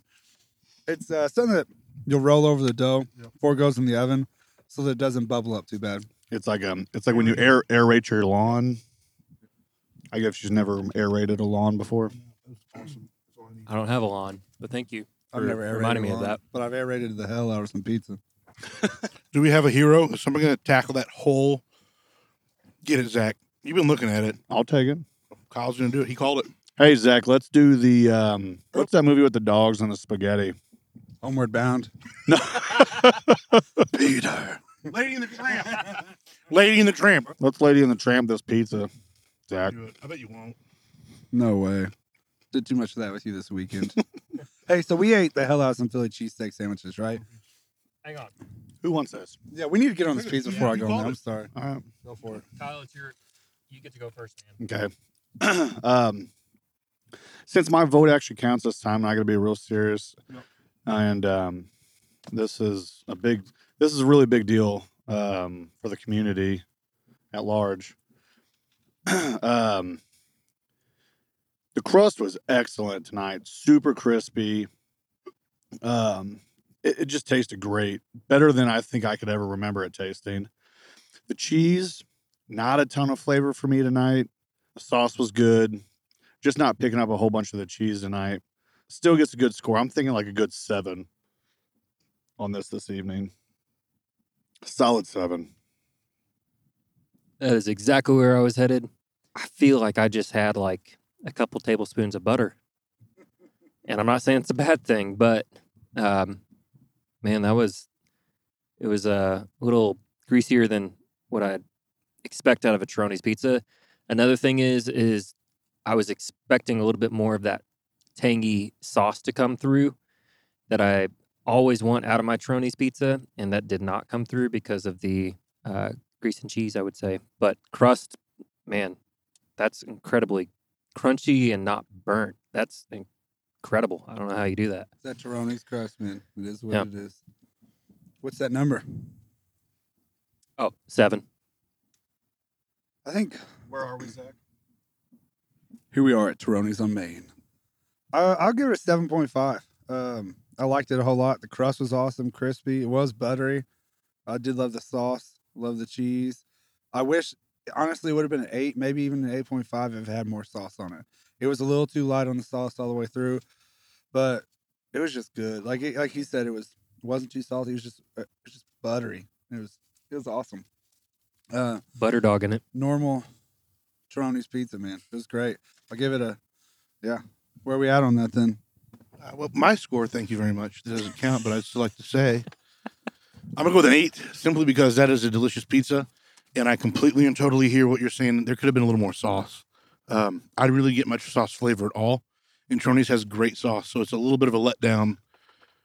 it's uh, something that you'll roll over the dough before it goes in the oven, so that it doesn't bubble up too bad. It's like um, it's like when you air aerate your lawn. I guess she's never aerated a lawn before. That's awesome. That's all I don't have a lawn, but thank you. I've for never aerated reminding me of that. but I've aerated the hell out of some pizza. Do we have a hero? Is somebody going to tackle that hole? Get it, Zach. You've been looking at it. I'll take it. Kyle's going to do it. He called it. Hey Zach, let's do the um, what's that movie with the dogs and the spaghetti? Homeward bound. No. Peter. Lady in the Tramp. Lady in the Tramp. Let's Lady in the Tramp this pizza. Zach, Do it. I bet you won't. No way. Did too much of that with you this weekend. hey, so we ate the hell out of some Philly cheesesteak sandwiches, right? Hang on, who wants this? Yeah, we need to get on this pizza before I go in called there. I'm sorry. All right. Go for it. Kyle. It's your. You get to go first, man. Okay. um, since my vote actually counts this time, I got to be real serious. Yep. And um, this is a big, this is a really big deal um, for the community at large. um, the crust was excellent tonight, super crispy. Um, it, it just tasted great, better than I think I could ever remember it tasting. The cheese, not a ton of flavor for me tonight. The sauce was good. Just not picking up a whole bunch of the cheese tonight. Still gets a good score. I'm thinking like a good seven on this this evening. Solid seven. That is exactly where I was headed. I feel like I just had like a couple tablespoons of butter. And I'm not saying it's a bad thing, but um, man, that was it was a little greasier than what I'd expect out of a Turoni's pizza. Another thing is is I was expecting a little bit more of that tangy sauce to come through that I always want out of my Turoni's pizza, and that did not come through because of the uh, grease and cheese, I would say. But crust, man, that's incredibly crunchy and not burnt. That's incredible. I don't know how you do that. It's that Turoni's crust, man. It is what Yeah. it is. What's that number? Oh, seven. I think Where are we, Zach? here we are at Turoni's on Main. I, I'll give it a seven point five. Um, I liked it a whole lot. The crust was awesome, crispy. It was buttery. I did love the sauce. Love the cheese. I wish, honestly, it would have been an eight, maybe even an eight point five if it had more sauce on it. It was a little too light on the sauce all the way through, but it was just good. Like it, like he said, it was wasn't too salty. It was just uh, it was just buttery. It was it was awesome. Uh, Butter dog in it. normal Turoni's pizza, man. It was great. I'll give it a yeah. Where are we at on that then? Uh, well, my score, thank you very much. That doesn't count, but I'd still like to say I'm going to go with an eight simply because that is a delicious pizza. And I completely and totally hear what you're saying. There could have been a little more sauce. Um, I didn't really get much sauce flavor at all. And Troni's has great sauce, so it's a little bit of a letdown.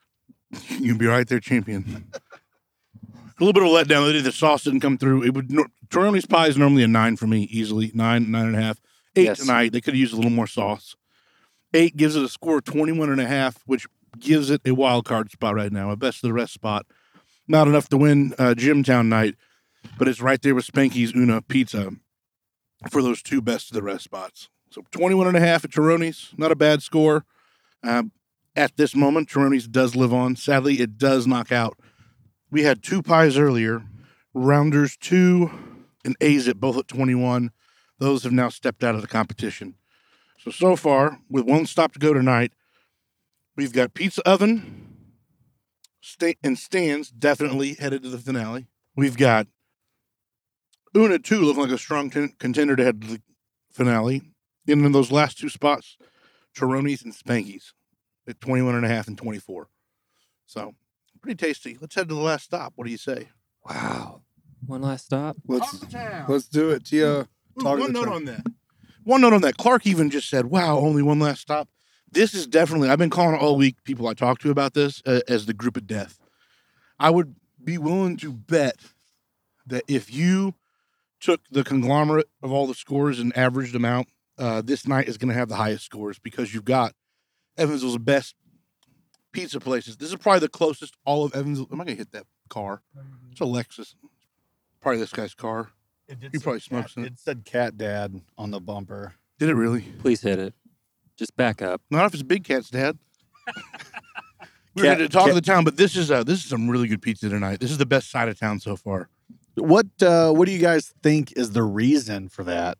You'd be right there, champion. a little bit of a letdown. that The sauce didn't come through. It would. nor- Troni's pie is normally a nine for me, easily nine, nine and a half, eight Yes. tonight. They could have used a little more sauce. Eight gives it a score of 21 and a half, which gives it a wild card spot right now, a best of the rest spot. Not enough to win uh, Jimtown night, but it's right there with Spanky's Una Pizza for those two best of the rest spots. So 21 and a half at Turoni's, not a bad score. Um, at this moment, Turoni's does live on. Sadly, it does knock out. We had two pies earlier, Rounders 2 and Azzip both at 21. Those have now stepped out of the competition. So, so far, with one stop to go tonight, we've got Pizza Oven sta- and Stands definitely headed to the finale. We've got Una 2 looking like a strong con- contender to head to the finale. And in those last two spots, Turoni's and Spanky's at 21 and a half and 24. So, pretty tasty. Let's head to the last stop. What do you say? Wow. One last stop. Let's let's do it. Tia, Ooh, one to the note town. on that. One note on that. Clark even just said, "Wow, only one last stop." This is definitely. I've been calling all week people I talked to about this uh, as the group of death. I would be willing to bet that if you took the conglomerate of all the scores and averaged them out, uh, this night is going to have the highest scores because you've got Evansville's best pizza places. This is probably the closest all of Evansville. Am I going to hit that car? It's a Lexus. Probably this guy's car. It did He say probably smokes cat, it. It said cat dad on the bumper. Did it really? Please hit it. Just back up. Not if it's Big Cat's dad. We're Cat- going to talk cat- of the town, but this is uh, this is some really good pizza tonight. This is the best side of town so far. What uh, what do you guys think is the reason for that?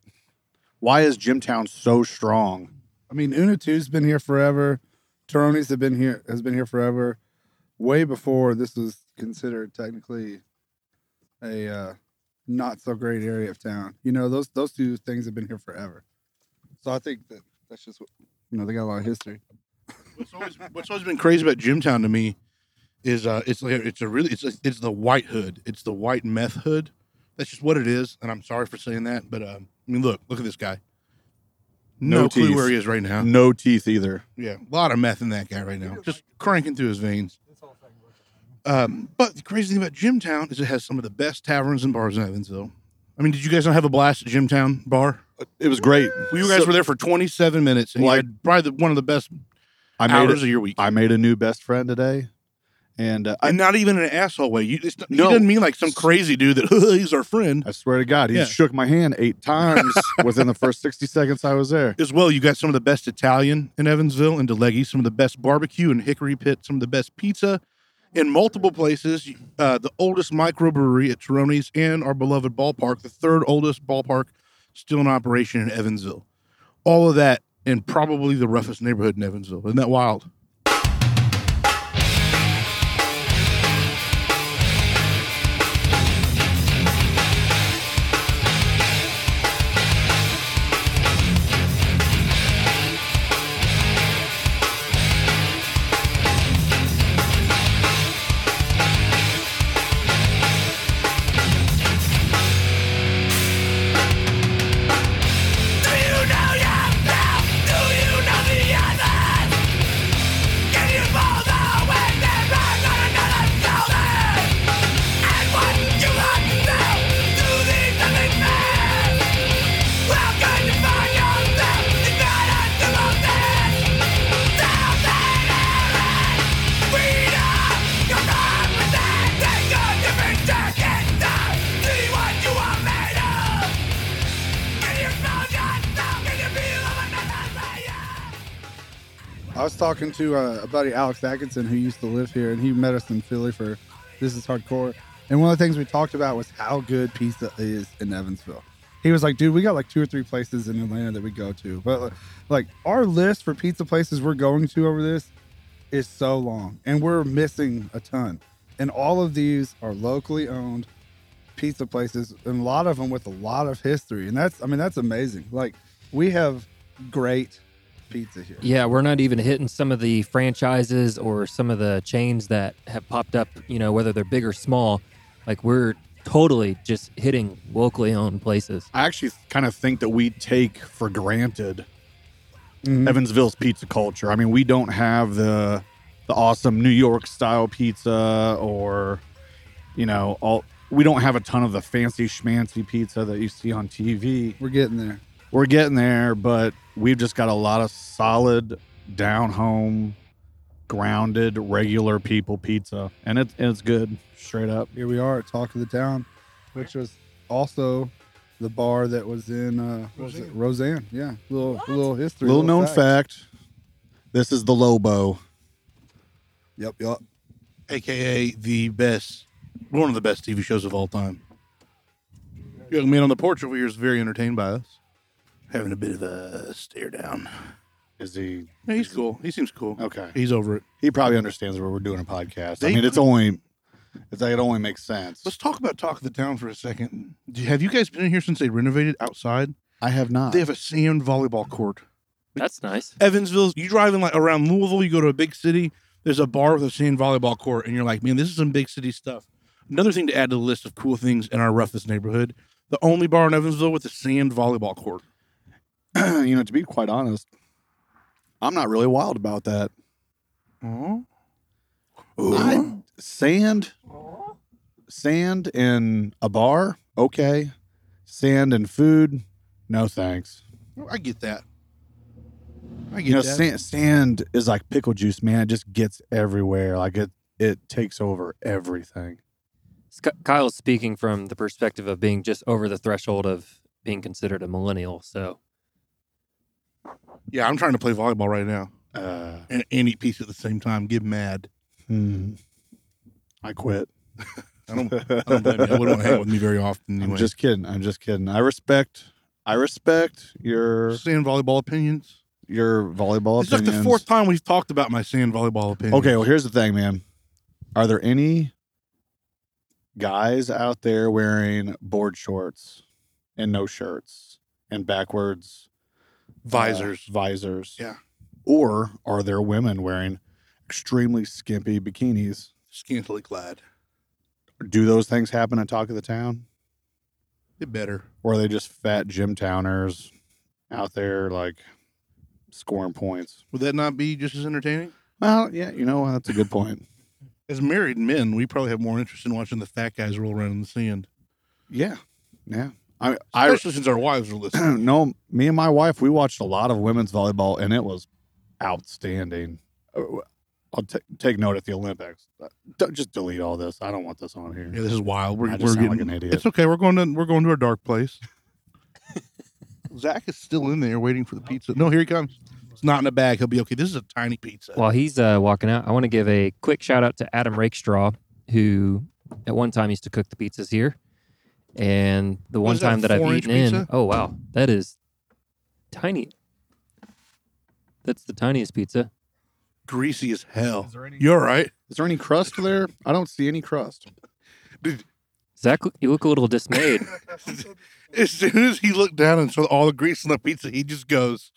Why is Jimtown so strong? I mean, Una Two's been here forever. Turoni's have been here has been here forever. Way before this was considered technically a uh, not so great area of town. You know, those those two things have been here forever. So I think that that's just what you know. They got a lot of history. What's always, what's always been crazy about Jimtown to me is uh, it's like it's a really it's it's the white hood. It's the white meth hood. That's just what it is. And I'm sorry for saying that, but um, I mean, look, look at this guy. No, No clue teeth. where he is right now. No teeth either. Yeah, a lot of meth in that guy right now, just cranking through his veins. Um, but the crazy thing about Jimtown is it has some of the best taverns and bars in Evansville. I mean, did you guys not have a blast at Jimtown Bar? It was great. Well, you guys So- were there for 27 minutes, and you Like- had probably the, one of the best I made hours it, of your week. I made a new best friend today, and uh, and not even in an asshole way. You, it's, he No. doesn't mean like some crazy dude that he's our friend. I swear to God, he Yeah. shook my hand eight times within the first sixty seconds I was there. As well, you got some of the best Italian in Evansville and DiLegge, some of the best barbecue in Hickory Pit, some of the best pizza in multiple places. Uh, the oldest microbrewery at Turoni's and our beloved ballpark, the third oldest ballpark still in operation in Evansville. All of that in probably the roughest neighborhood in Evansville. Isn't that wild? Was talking to uh, a buddy, Alex Atkinson, who used to live here, and he met us in Philly for This is Hardcore. And one of the things we talked about was how good pizza is in Evansville. He was like, dude, we got like two or three places in Atlanta that we go to. But like our list for pizza places we're going to over this is so long, and we're missing a ton. And all of these are locally owned pizza places, and a lot of them with a lot of history. And that's, I mean, that's amazing. Like we have great pizza here. Yeah, we're not even hitting some of the franchises or some of the chains that have popped up, you know, whether they're big or small. Like we're totally just hitting locally owned places. I actually kind of think that we take for granted Mhm. Evansville's pizza culture. I mean, we don't have the the awesome New York style pizza or you know, all we don't have a ton of the fancy schmancy pizza that you see on TV. We're getting there. We're getting there, but we've just got a lot of solid down home grounded regular people pizza and it's it's good straight up. Here we are at Talk of the Town, which was also the bar that was in uh, what was it? Roseanne. Yeah, little little history. Little known fact. fact. This is the Lobo. Yep, yep. AKA the best, one of the best TV shows of all time. Young man on the porch over here is very entertained by us. Having a bit of a stare down. Is he Yeah, he's cool. He seems cool. okay? He's over it. He probably understands where we're doing a podcast. I mean, it's only it's like it only makes sense. Let's talk about Talk of the Town for a second. Do- you- Have you guys been in here since they renovated outside? I have not. They have a sand volleyball court. That's nice. Evansville, you driving like around Louisville, you go to a big city, there's a bar with a sand volleyball court, and you're like, man, this is some big city stuff. Another thing to add to the list of cool things in our roughest neighborhood, the only bar in Evansville with a sand volleyball court. you know, to be quite honest, I'm not really wild about that. Oh. I- sand, sand in a bar, okay. Sand and food, no thanks. I get that. I get You know, that. sand, sand is like pickle juice, man. It just gets everywhere. Like it, it takes over everything. Sk- Kyle's speaking from the perspective of being just over the threshold of being considered a millennial. So yeah, I'm trying to play volleyball right now Uh, and, and eat pizza at the same time. Get mad. hmm. I quit. I don't. I don't blame you. I wouldn't hang with me very often. Anyway. I'm just kidding. I'm just kidding. I respect. I respect your sand volleyball opinions. your volleyball opinions. It's like the fourth time we've talked about my sand volleyball opinions. Okay, well, here's the thing, man. Are there any guys out there wearing board shorts and no shirts and backwards uh, visors. visors? Yeah. Or are there women wearing extremely skimpy bikinis? scantily clad. Do those things happen at Talk of the Town? It better. Or are they just fat gym towners out there like scoring points? Would that not be just as entertaining? Well, yeah, you know, that's a good point. As married men, we probably have more interest in watching the fat guys roll around in the sand. Yeah. Yeah. I, I Especially since our wives are listening. no, me and my wife, we watched a lot of women's volleyball, and it was outstanding. Uh, I'll ta take note at the Olympics. Uh, don't- just delete all this. I don't want this on here. Yeah, this is wild. We're, I we're just sound like getting, an idiot. It's okay. We're going to we're going to a dark place. Zach is still in there waiting for the pizza. No, here he comes. It's not in a bag. He'll be okay. This is a tiny pizza. while he's uh, walking out, I want to give a quick shout out to Adam Rakestraw, who at one time used to cook the pizzas here. And the one is that, time that I've four-inch eaten in, oh wow, that is tiny. That's the tiniest pizza. Greasy as hell. Is there any- You're right. Is there any crust there? I don't see any crust. Zach, you look a little dismayed. As soon as he looked down and saw all the grease on the pizza, he just goes,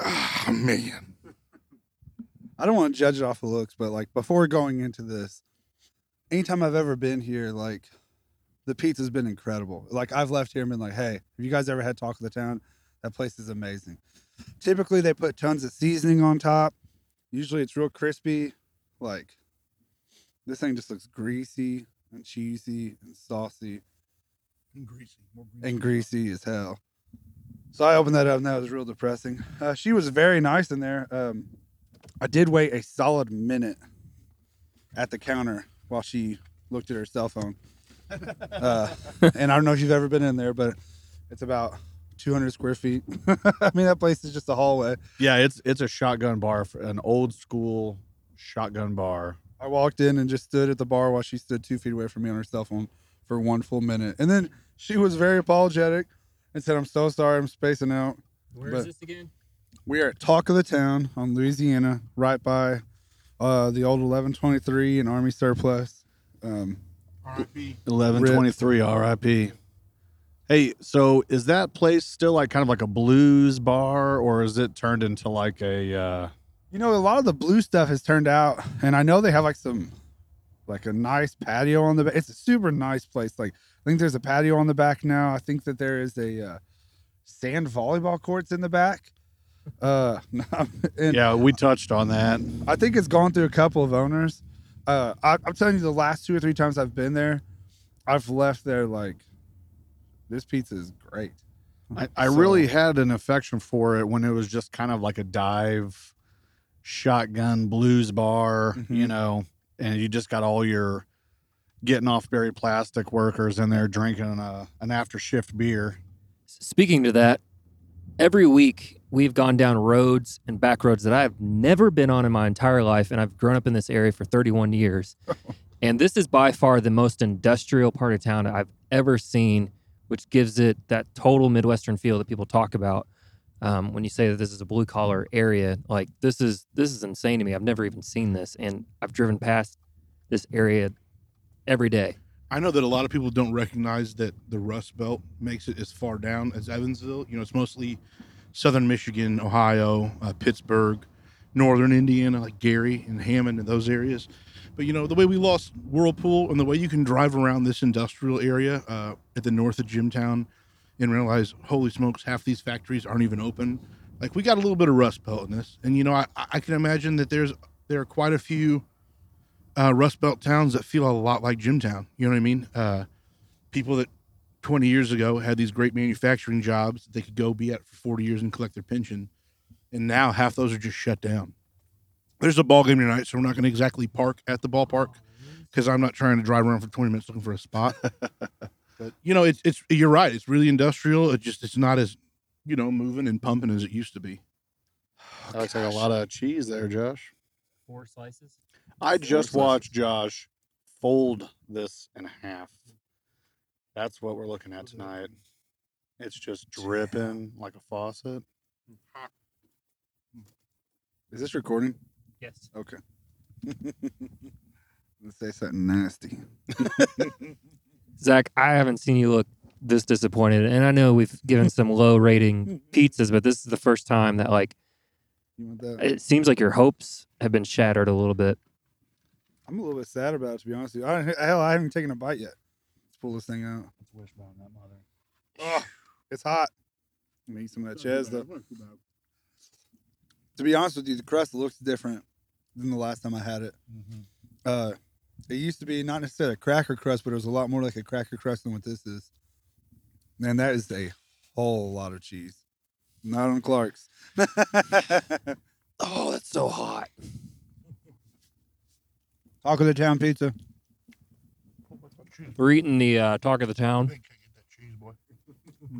"Ah, man." I don't want to judge it off of looks, but like before going into this, anytime I've ever been here, like the pizza's been incredible. Like I've left here and been like, hey, have you guys ever had Talk of the Town? That place is amazing. Typically they put tons of seasoning on top. Usually it's real crispy. Like this thing just looks greasy and cheesy and saucy And greasy. More and greasy as hell. So I opened that up and that was real depressing. Uh, she was very nice in there. Um, I did wait a solid minute at the counter while she looked at her cell phone. Uh, and I don't know if you've ever been in there, but it's about 200 square feet. I mean, that place is just a hallway. Yeah, it's it's a shotgun bar, for an old school shotgun bar. I walked in and just stood at the bar while she stood two feet away from me on her cell phone for one full minute. And then she was very apologetic and said, I'm so sorry, I'm spacing out. Where is this again? We are at Talk of the Town on Louisiana, right by uh, the old 1123 and Army Surplus. Um, R.I.P. Eleven twenty three, R.I.P. Hey, so is that place still like kind of like a blues bar, or is it turned into like a? uh you know, a lot of the blue stuff has turned out, and I know they have like some, like a nice patio on the back. It's a super nice place. Like, I think there's a patio on the back now. I think that there is a uh, sand volleyball courts in the back. Uh, and Yeah, we touched on that. I think it's gone through a couple of owners. Uh, I, I'm telling you, the last two or three times I've been there, I've left there like, this pizza is great. I, I So- really had an affection for it when it was just kind of like a dive shotgun blues bar, you Mhm. know, and you just got all your getting off berry plastic workers in there drinking a, an after shift beer. Speaking to that, every week we've gone down roads and back roads that I've never been on in my entire life, and I've grown up in this area for 31 years. and this is by far the most industrial part of town I've ever seen, which gives it that total Midwestern feel that people talk about. Um, when you say that this is a blue collar area, like this is this is insane to me. I've never even seen this, and I've driven past this area every day. I know that a lot of people don't recognize that the Rust Belt makes it as far down as Evansville. You know, it's mostly southern Michigan, Ohio, uh, Pittsburgh, northern Indiana, like Gary and Hammond and those areas. But you know, the way we lost Whirlpool and the way you can drive around this industrial area uh, at the north of Jimtown and realize, holy smokes, half these factories aren't even open. Like we got a little bit of Rust Belt in this, and you know, I, I can imagine that there's there are quite a few uh, Rust Belt towns that feel a lot like Jimtown. You know what I mean? Uh, people that 20 years ago had these great manufacturing jobs that they could go be at for 40 years and collect their pension. And now half those are just shut down. There's a ball game tonight, so we're not going to exactly park at the ballpark because I'm not trying to drive around for 20 minutes looking for a spot. but you know, it's it's you're right. It's really industrial. It just it's not as you know moving and pumping as it used to be. That looks like a lot of cheese there, Josh. Four slices. I just watched Josh fold this in half. That's what we're looking at tonight. It's just dripping like a faucet. Mm. Is this recording? Yes. Okay. Let's say something nasty. Zach, I haven't seen you look this disappointed, and I know we've given some low rating pizzas, but this is the first time that like You want that? it seems like your hopes have been shattered a little bit. I'm a little bit sad about it, to be honest with you. I, hell, I haven't taken a bite yet. Let's pull this thing out. Wishbone, that mother. Oh, it's hot. I'm gonna eat some of that cheese though. To be honest with you, the crust looks different than the last time I had it. Uh, it used to be not necessarily a cracker crust, but it was a lot more like a cracker crust than what this is. Man, that is a whole lot of cheese. Not on Clark's. Oh, that's so hot. Talk of the town pizza. We're eating the uh, talk of the town.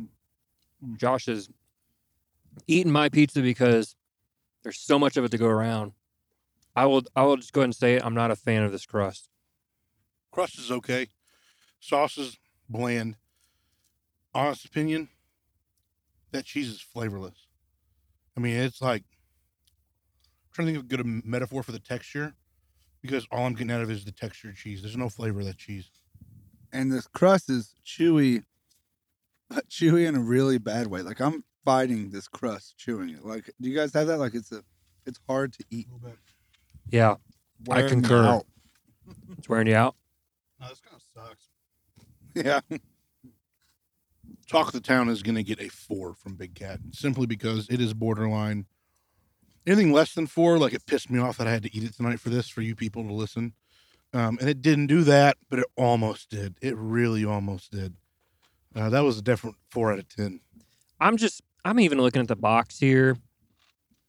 Josh is eating my pizza because there's so much of it to go around. I will I will just go ahead and say it. I'm not a fan of this crust. Crust is okay. Sauce is bland. Honest opinion, that cheese is flavorless. I mean, it's like I'm trying to think of a good metaphor for the texture because all I'm getting out of it is the texture of cheese. There's no flavor of that cheese. and this crust is chewy, but chewy in a really bad way. Like I'm fighting this crust, chewing it. Like, do you guys have that? Like, it's a, it's hard to eat. Yeah, I Wearing me concur. out. it's wearing you out. No, this kind of sucks. Yeah, Talk of the Town is going to get a four from Big Cat simply because it is borderline. Anything less than four, like it pissed me off that I had to eat it tonight for this for you people to listen. Um, and it didn't do that, but it almost did. It really almost did. Uh, that was a different four out of 10. I'm just I'm even looking at the box here.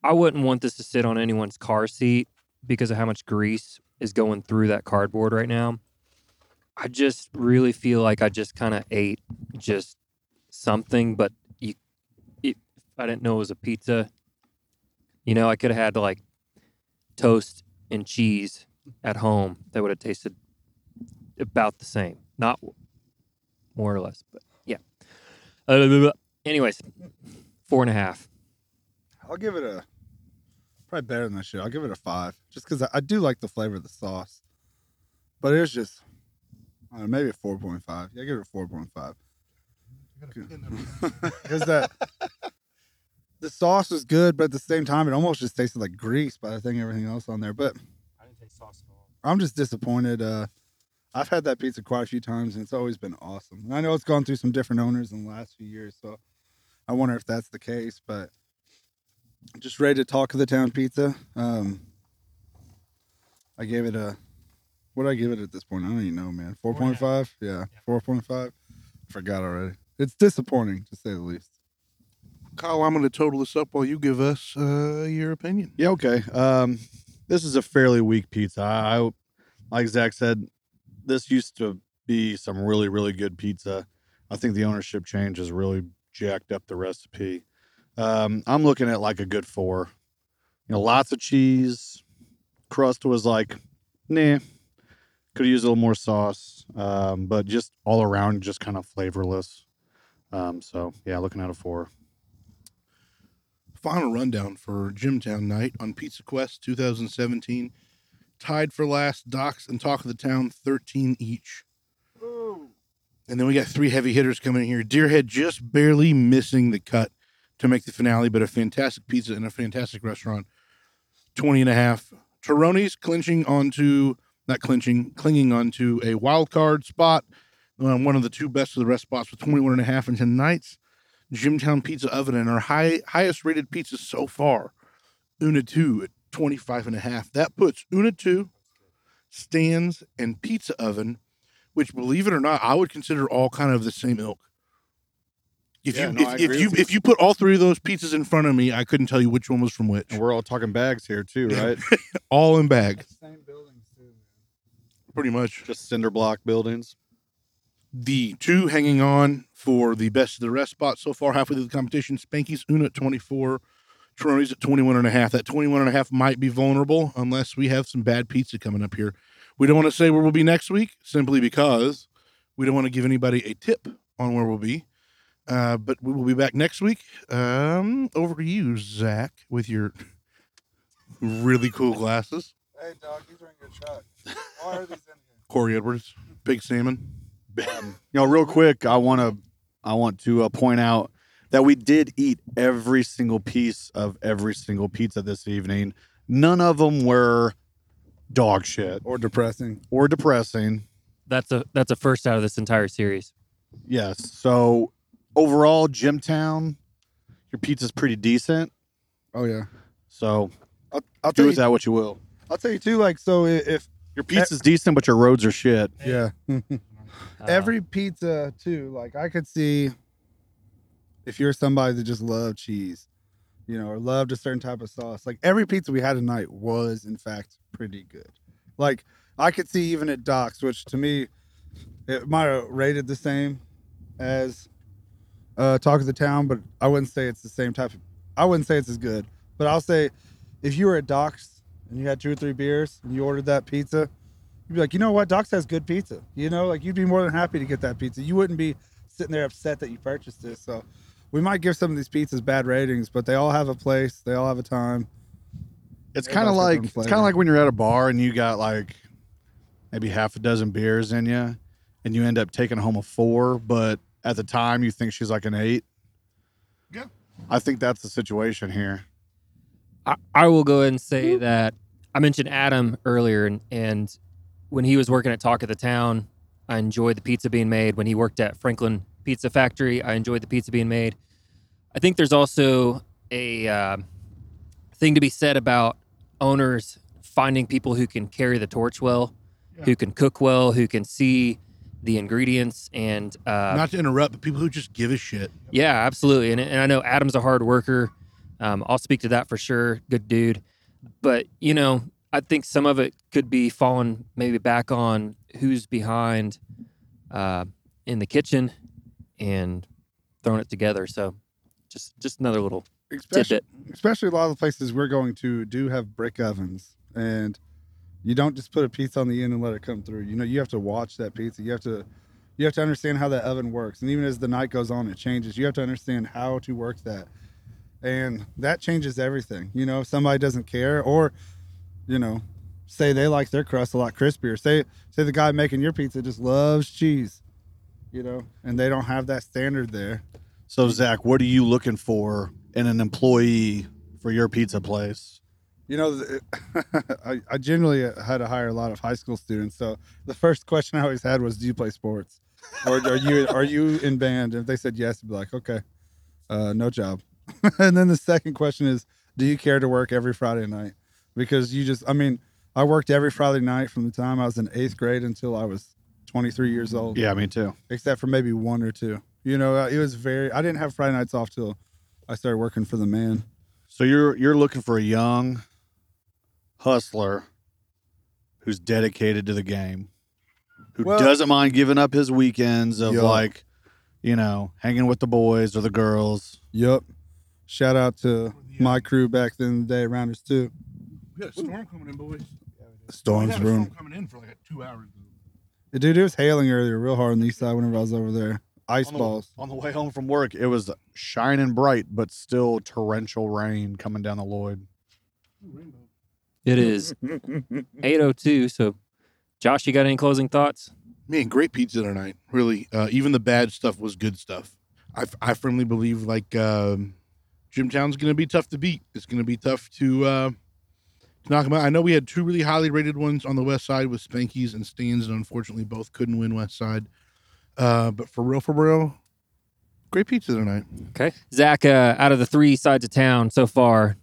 I wouldn't want this to sit on anyone's car seat because of how much grease is going through that cardboard right now. I just really feel like I just kind of ate just something, but you, if I didn't know it was a pizza, you know, I could have had like toast and cheese at home that would have tasted about the same, not more or less, but yeah. Uh, anyways, four and a half. I'll give it a probably better than that shit. I'll give it a five, just because I, I do like the flavor of the sauce, but it's just I don't know, maybe a four point five. Yeah, I give it a four point five. Because that the sauce was good, but at the same time, it almost just tasted like grease by the thing everything else on there. But I didn't taste sauce at all. I'm just disappointed. Uh, I've had that pizza quite a few times, and it's always been awesome. And I know it's gone through some different owners in the last few years, so I wonder if that's the case. But just ready to talk of the town pizza. Um, I gave it a. What did I give it at this point? I don't even know, man. Four point five. Yeah, four point five. Forgot already. It's disappointing to say the least. Kyle, I'm going to total this up while you give us uh, your opinion. Yeah, okay. Um, this is a fairly weak pizza. I, I like Zach said, this used to be some really, really good pizza. I think the ownership change has really jacked up the recipe. Um, I'm looking at like a good four. You know, lots of cheese. Crust was like, nah. Could used a little more sauce, um, but just all around, just kind of flavorless. Um, so yeah, looking at a four. Final rundown for Jimtown Night on Pizza Quest 2017. Tied for last, Docs and Talk of the Town, 13 each. And then we got three heavy hitters coming in here. Deerhead just barely missing the cut to make the finale, but a fantastic pizza and a fantastic restaurant. 20 and a half. Turoni's clinching onto, not clinching, clinging onto a wild card spot. Um, one of the two best of the rest spots with 21 and a half. And tonight's Jimtown Pizza Oven and our high, highest rated pizza so far, Una 2 at 25 and a half. That puts Una 2, Stands, and Pizza Oven, which believe it or not, I would consider all kind of the same ilk. If Yeah, you no, if, if you you. if you put all three of those pizzas in front of me, I couldn't tell you which one was from which. And we're all talking bags here too, right? All in bags, Same buildings too. pretty much. Just cinder block buildings. The two hanging on for the best of the rest spot so far, halfway through the competition. Spanky's Una at 24, Tronini's at 21 and a half. That 21 and a half might be vulnerable unless we have some bad pizza coming up here. We don't want to say where we'll be next week simply because we don't want to give anybody a tip on where we'll be. Uh, but we will be back next week. Um, over to you, Zach, with your really cool glasses. Hey, dog, these are in good shot. Why are these in here? Corey Edwards, Big Salmon. Um, you know, real quick, I want to I want to uh, point out that we did eat every single piece of every single pizza this evening. None of them were dog shit Or depressing. or depressing. That's a that's a first out of this entire series. Yes. So overall, Jimtown, your pizza's pretty decent. Oh yeah. So I'll, I'll do tell with you. that what you will. I'll tell you too. Like so, i- if Your pizza's decent, but your roads are shit. yeah, Uh, every pizza too. Like I could see if you're somebody that just loved cheese, you know, or loved a certain type of sauce. Like every pizza we had tonight was in fact pretty good. Like I could see even at Doc's, which to me it might have rated the same as uh Talk of the Town, but I wouldn't say it's the same type of I wouldn't say it's as good. But I'll say if you were at Doc's and you had two or three beers and you ordered that pizza, you'd be like, you know what, Doc's has good pizza. You know, like you'd be more than happy to get that pizza. You wouldn't be sitting there upset that you purchased it. So we might give some of these pizzas bad ratings, but they all have a place, they all have a time. It's kind of like it's kind of like when you're at a bar and you got like maybe half a dozen beers in you, and you end up taking home a four, but at the time you think she's like an eight. Yeah. I think that's the situation here. I, I will go ahead and say hmm. that I mentioned Adam earlier, and, and when he was working at Talk of the Town, I enjoyed the pizza being made. When he worked at Franklin Pizza Factory, I enjoyed the pizza being made. I think there's also a uh, thing to be said about owners finding people who can carry the torch well, who can cook well, who can see the ingredients, and uh, Not to interrupt, but people who just give a shit. yeah, absolutely. And, and I know Adam's a hard worker. Um, I'll speak to that for sure. Good dude. But, you know, I think some of it could be falling maybe back on who's behind uh, in the kitchen and throwing it together. So just just another little Especially, tidbit. especially a lot of the places we're going to do have brick ovens. And you don't just put a pizza on the end and let it come through. You know you have to watch that pizza you have to you have to understand how that oven works. And even as the night goes on it changes. You have to understand how to work that. And that changes everything. You know if somebody doesn't care or you know say they like their crust a lot crispier say say the guy making your pizza just loves cheese you know and they don't have that standard there So Zach, what are you looking for in an employee for your pizza place? You know, I, I generally had to hire a lot of high school students. So the first question I always had was, "Do you play sports, or are you are you in band?" And if they said yes, I'd be like, "Okay, uh, no job." and then the second question is, "Do you care to work every Friday night?" Because you just, I mean, I worked every Friday night from the time I was in eighth grade until I was 23 years old, Yeah, me too. except for maybe one or two. You know, it was very. I didn't have Friday nights off till I started working for the man. So you're you're looking for a young hustler who's dedicated to the game, who Well- doesn't mind giving up his weekends of Yup. like, you know, hanging with the boys or the girls. Yup. Shout out to my crew back then the day, Rounders too. We got a storm coming in, boys. The storm's we had a room. storm coming in for like two hours. Dude, it was hailing earlier real hard on the east side whenever I was over there. Ice On the- balls. On the way home from work, it was shining bright, but still torrential rain coming down the Lloyd. It is 802. So, Josh, you got any closing thoughts? Man, great pizza tonight. Really, uh, even the bad stuff was good stuff. I, I firmly believe like um, Jimtown's going to be tough to beat. It's going to be tough to uh, to knock them out. I know we had two really highly rated ones on the west side with Spankies and Stands, and unfortunately both couldn't win west side. Uh, but for real, for real, great pizza tonight. Okay. Zach, uh, out of the three sides of town so far,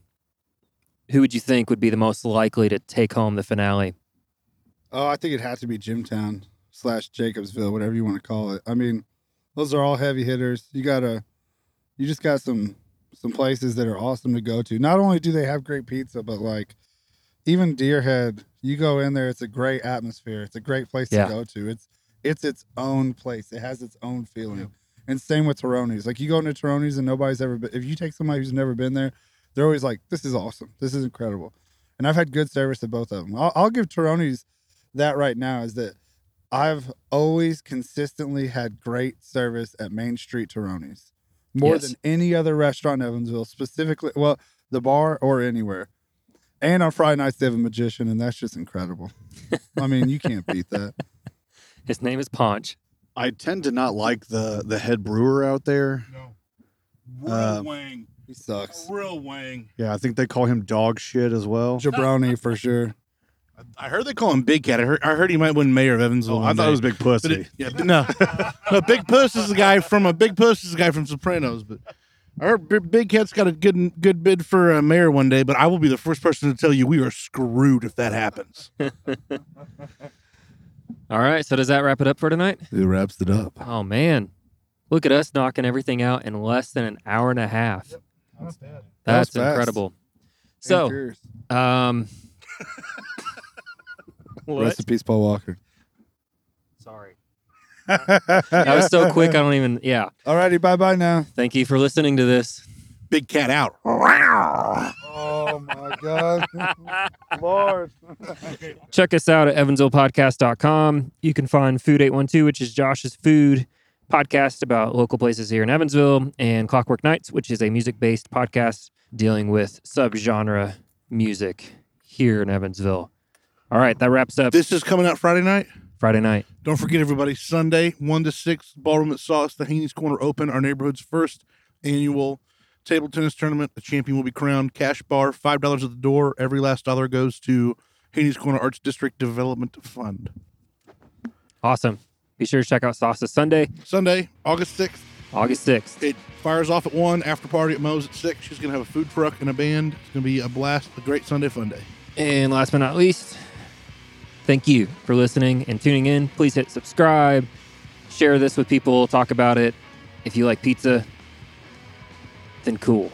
who would you think would be the most likely to take home the finale? Oh, I think it had to be Jimtown slash Jacobsville, whatever you want to call it. I mean, those are all heavy hitters. You gotta, you just got some some places that are awesome to go to. Not only do they have great pizza, but like even Deerhead, you go in there, it's a great atmosphere. It's a great place Yeah. to go to. It's it's its own place. It has its own feeling. And same with Turoni's. Like you go into Turoni's and nobody's ever been. If you take somebody who's never been there, they're always like, "This is awesome. This is incredible." And I've had good service at both of them. I'll, I'll give Turoni's that right now is that I've always consistently had great service at Main Street Turoni's more Yes. than any other restaurant in Evansville, specifically, well, the bar or anywhere. And on Friday nights, they have a magician, and that's just incredible. I mean, you can't beat that. His name is Ponch. I tend to not like the the head brewer out there. No. Real Uh, wang. He sucks. Real wang. Yeah, I think they call him dog shit as well. Jabroni for sure. I heard they call him Big Cat. I heard, I heard he might win mayor of Evansville. Oh, I thought day. it was Big But Pussy. it, yeah, no, no. Big Puss is the guy from a Big Puss is the guy from Sopranos. But I heard Big- Big Cat's got a good good bid for uh, mayor one day. But I will be the first person to tell you we are screwed if that happens. All right, so does that wrap it up for tonight? It wraps it up. Oh man, look at us knocking everything out in less than an hour and a half. That That's was fast. incredible. And So, furious. um, what? Rest in peace, Paul Walker. Sorry, that was so quick. I don't even. Yeah. Alrighty, bye bye now. Thank you for listening to this. Big Cat out. Oh my God, Lord. Check us out at evansvillepodcast.com. You can find Food 812, which is Josh's food podcast about local places here in Evansville, and Clockwork Nights, which is a music based podcast dealing with subgenre music here in Evansville. All right, that wraps up This is coming out Friday night. Friday night. Don't forget, everybody, Sunday, 1 to 6, Ballroom at Sauce, the Haynie's Corner Open, our neighborhood's first annual table tennis tournament. The champion will be crowned. Cash bar, $5 at the door. Every last dollar goes to Haynie's Corner Arts District Development Fund. Awesome. Be sure to check out Sauce's Sunday, Sunday, August 6th, August 6th. it fires off at 1, after party at Moe's at 6. She's going to have a food truck and a band. It's going to be a blast, a great Sunday fun day. And last but not least, thank you for listening and tuning in. Please hit subscribe, share this with people, talk about it. If you like pizza, then cool.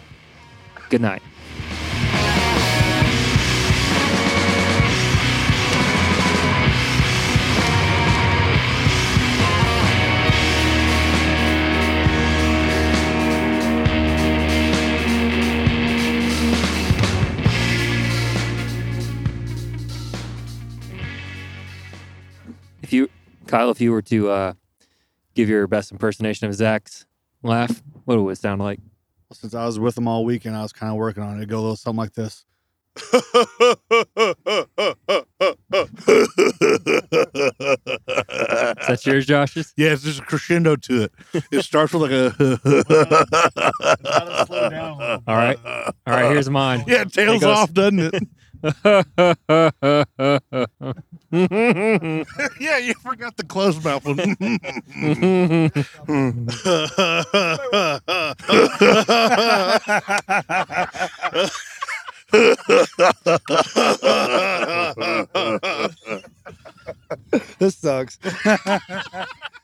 Good night. Kyle, if you were to uh, give your best impersonation of Zach's laugh, what would it sound like? Since I was with them all weekend, I was kind of working on it. It'd go a little something like this. Is that yours, Josh's? Yeah, it's just a crescendo to it. It starts with like a. All right. All right, here's mine. Yeah, it tails goes- off, doesn't it? yeah, you forgot the closed mouth one. This sucks.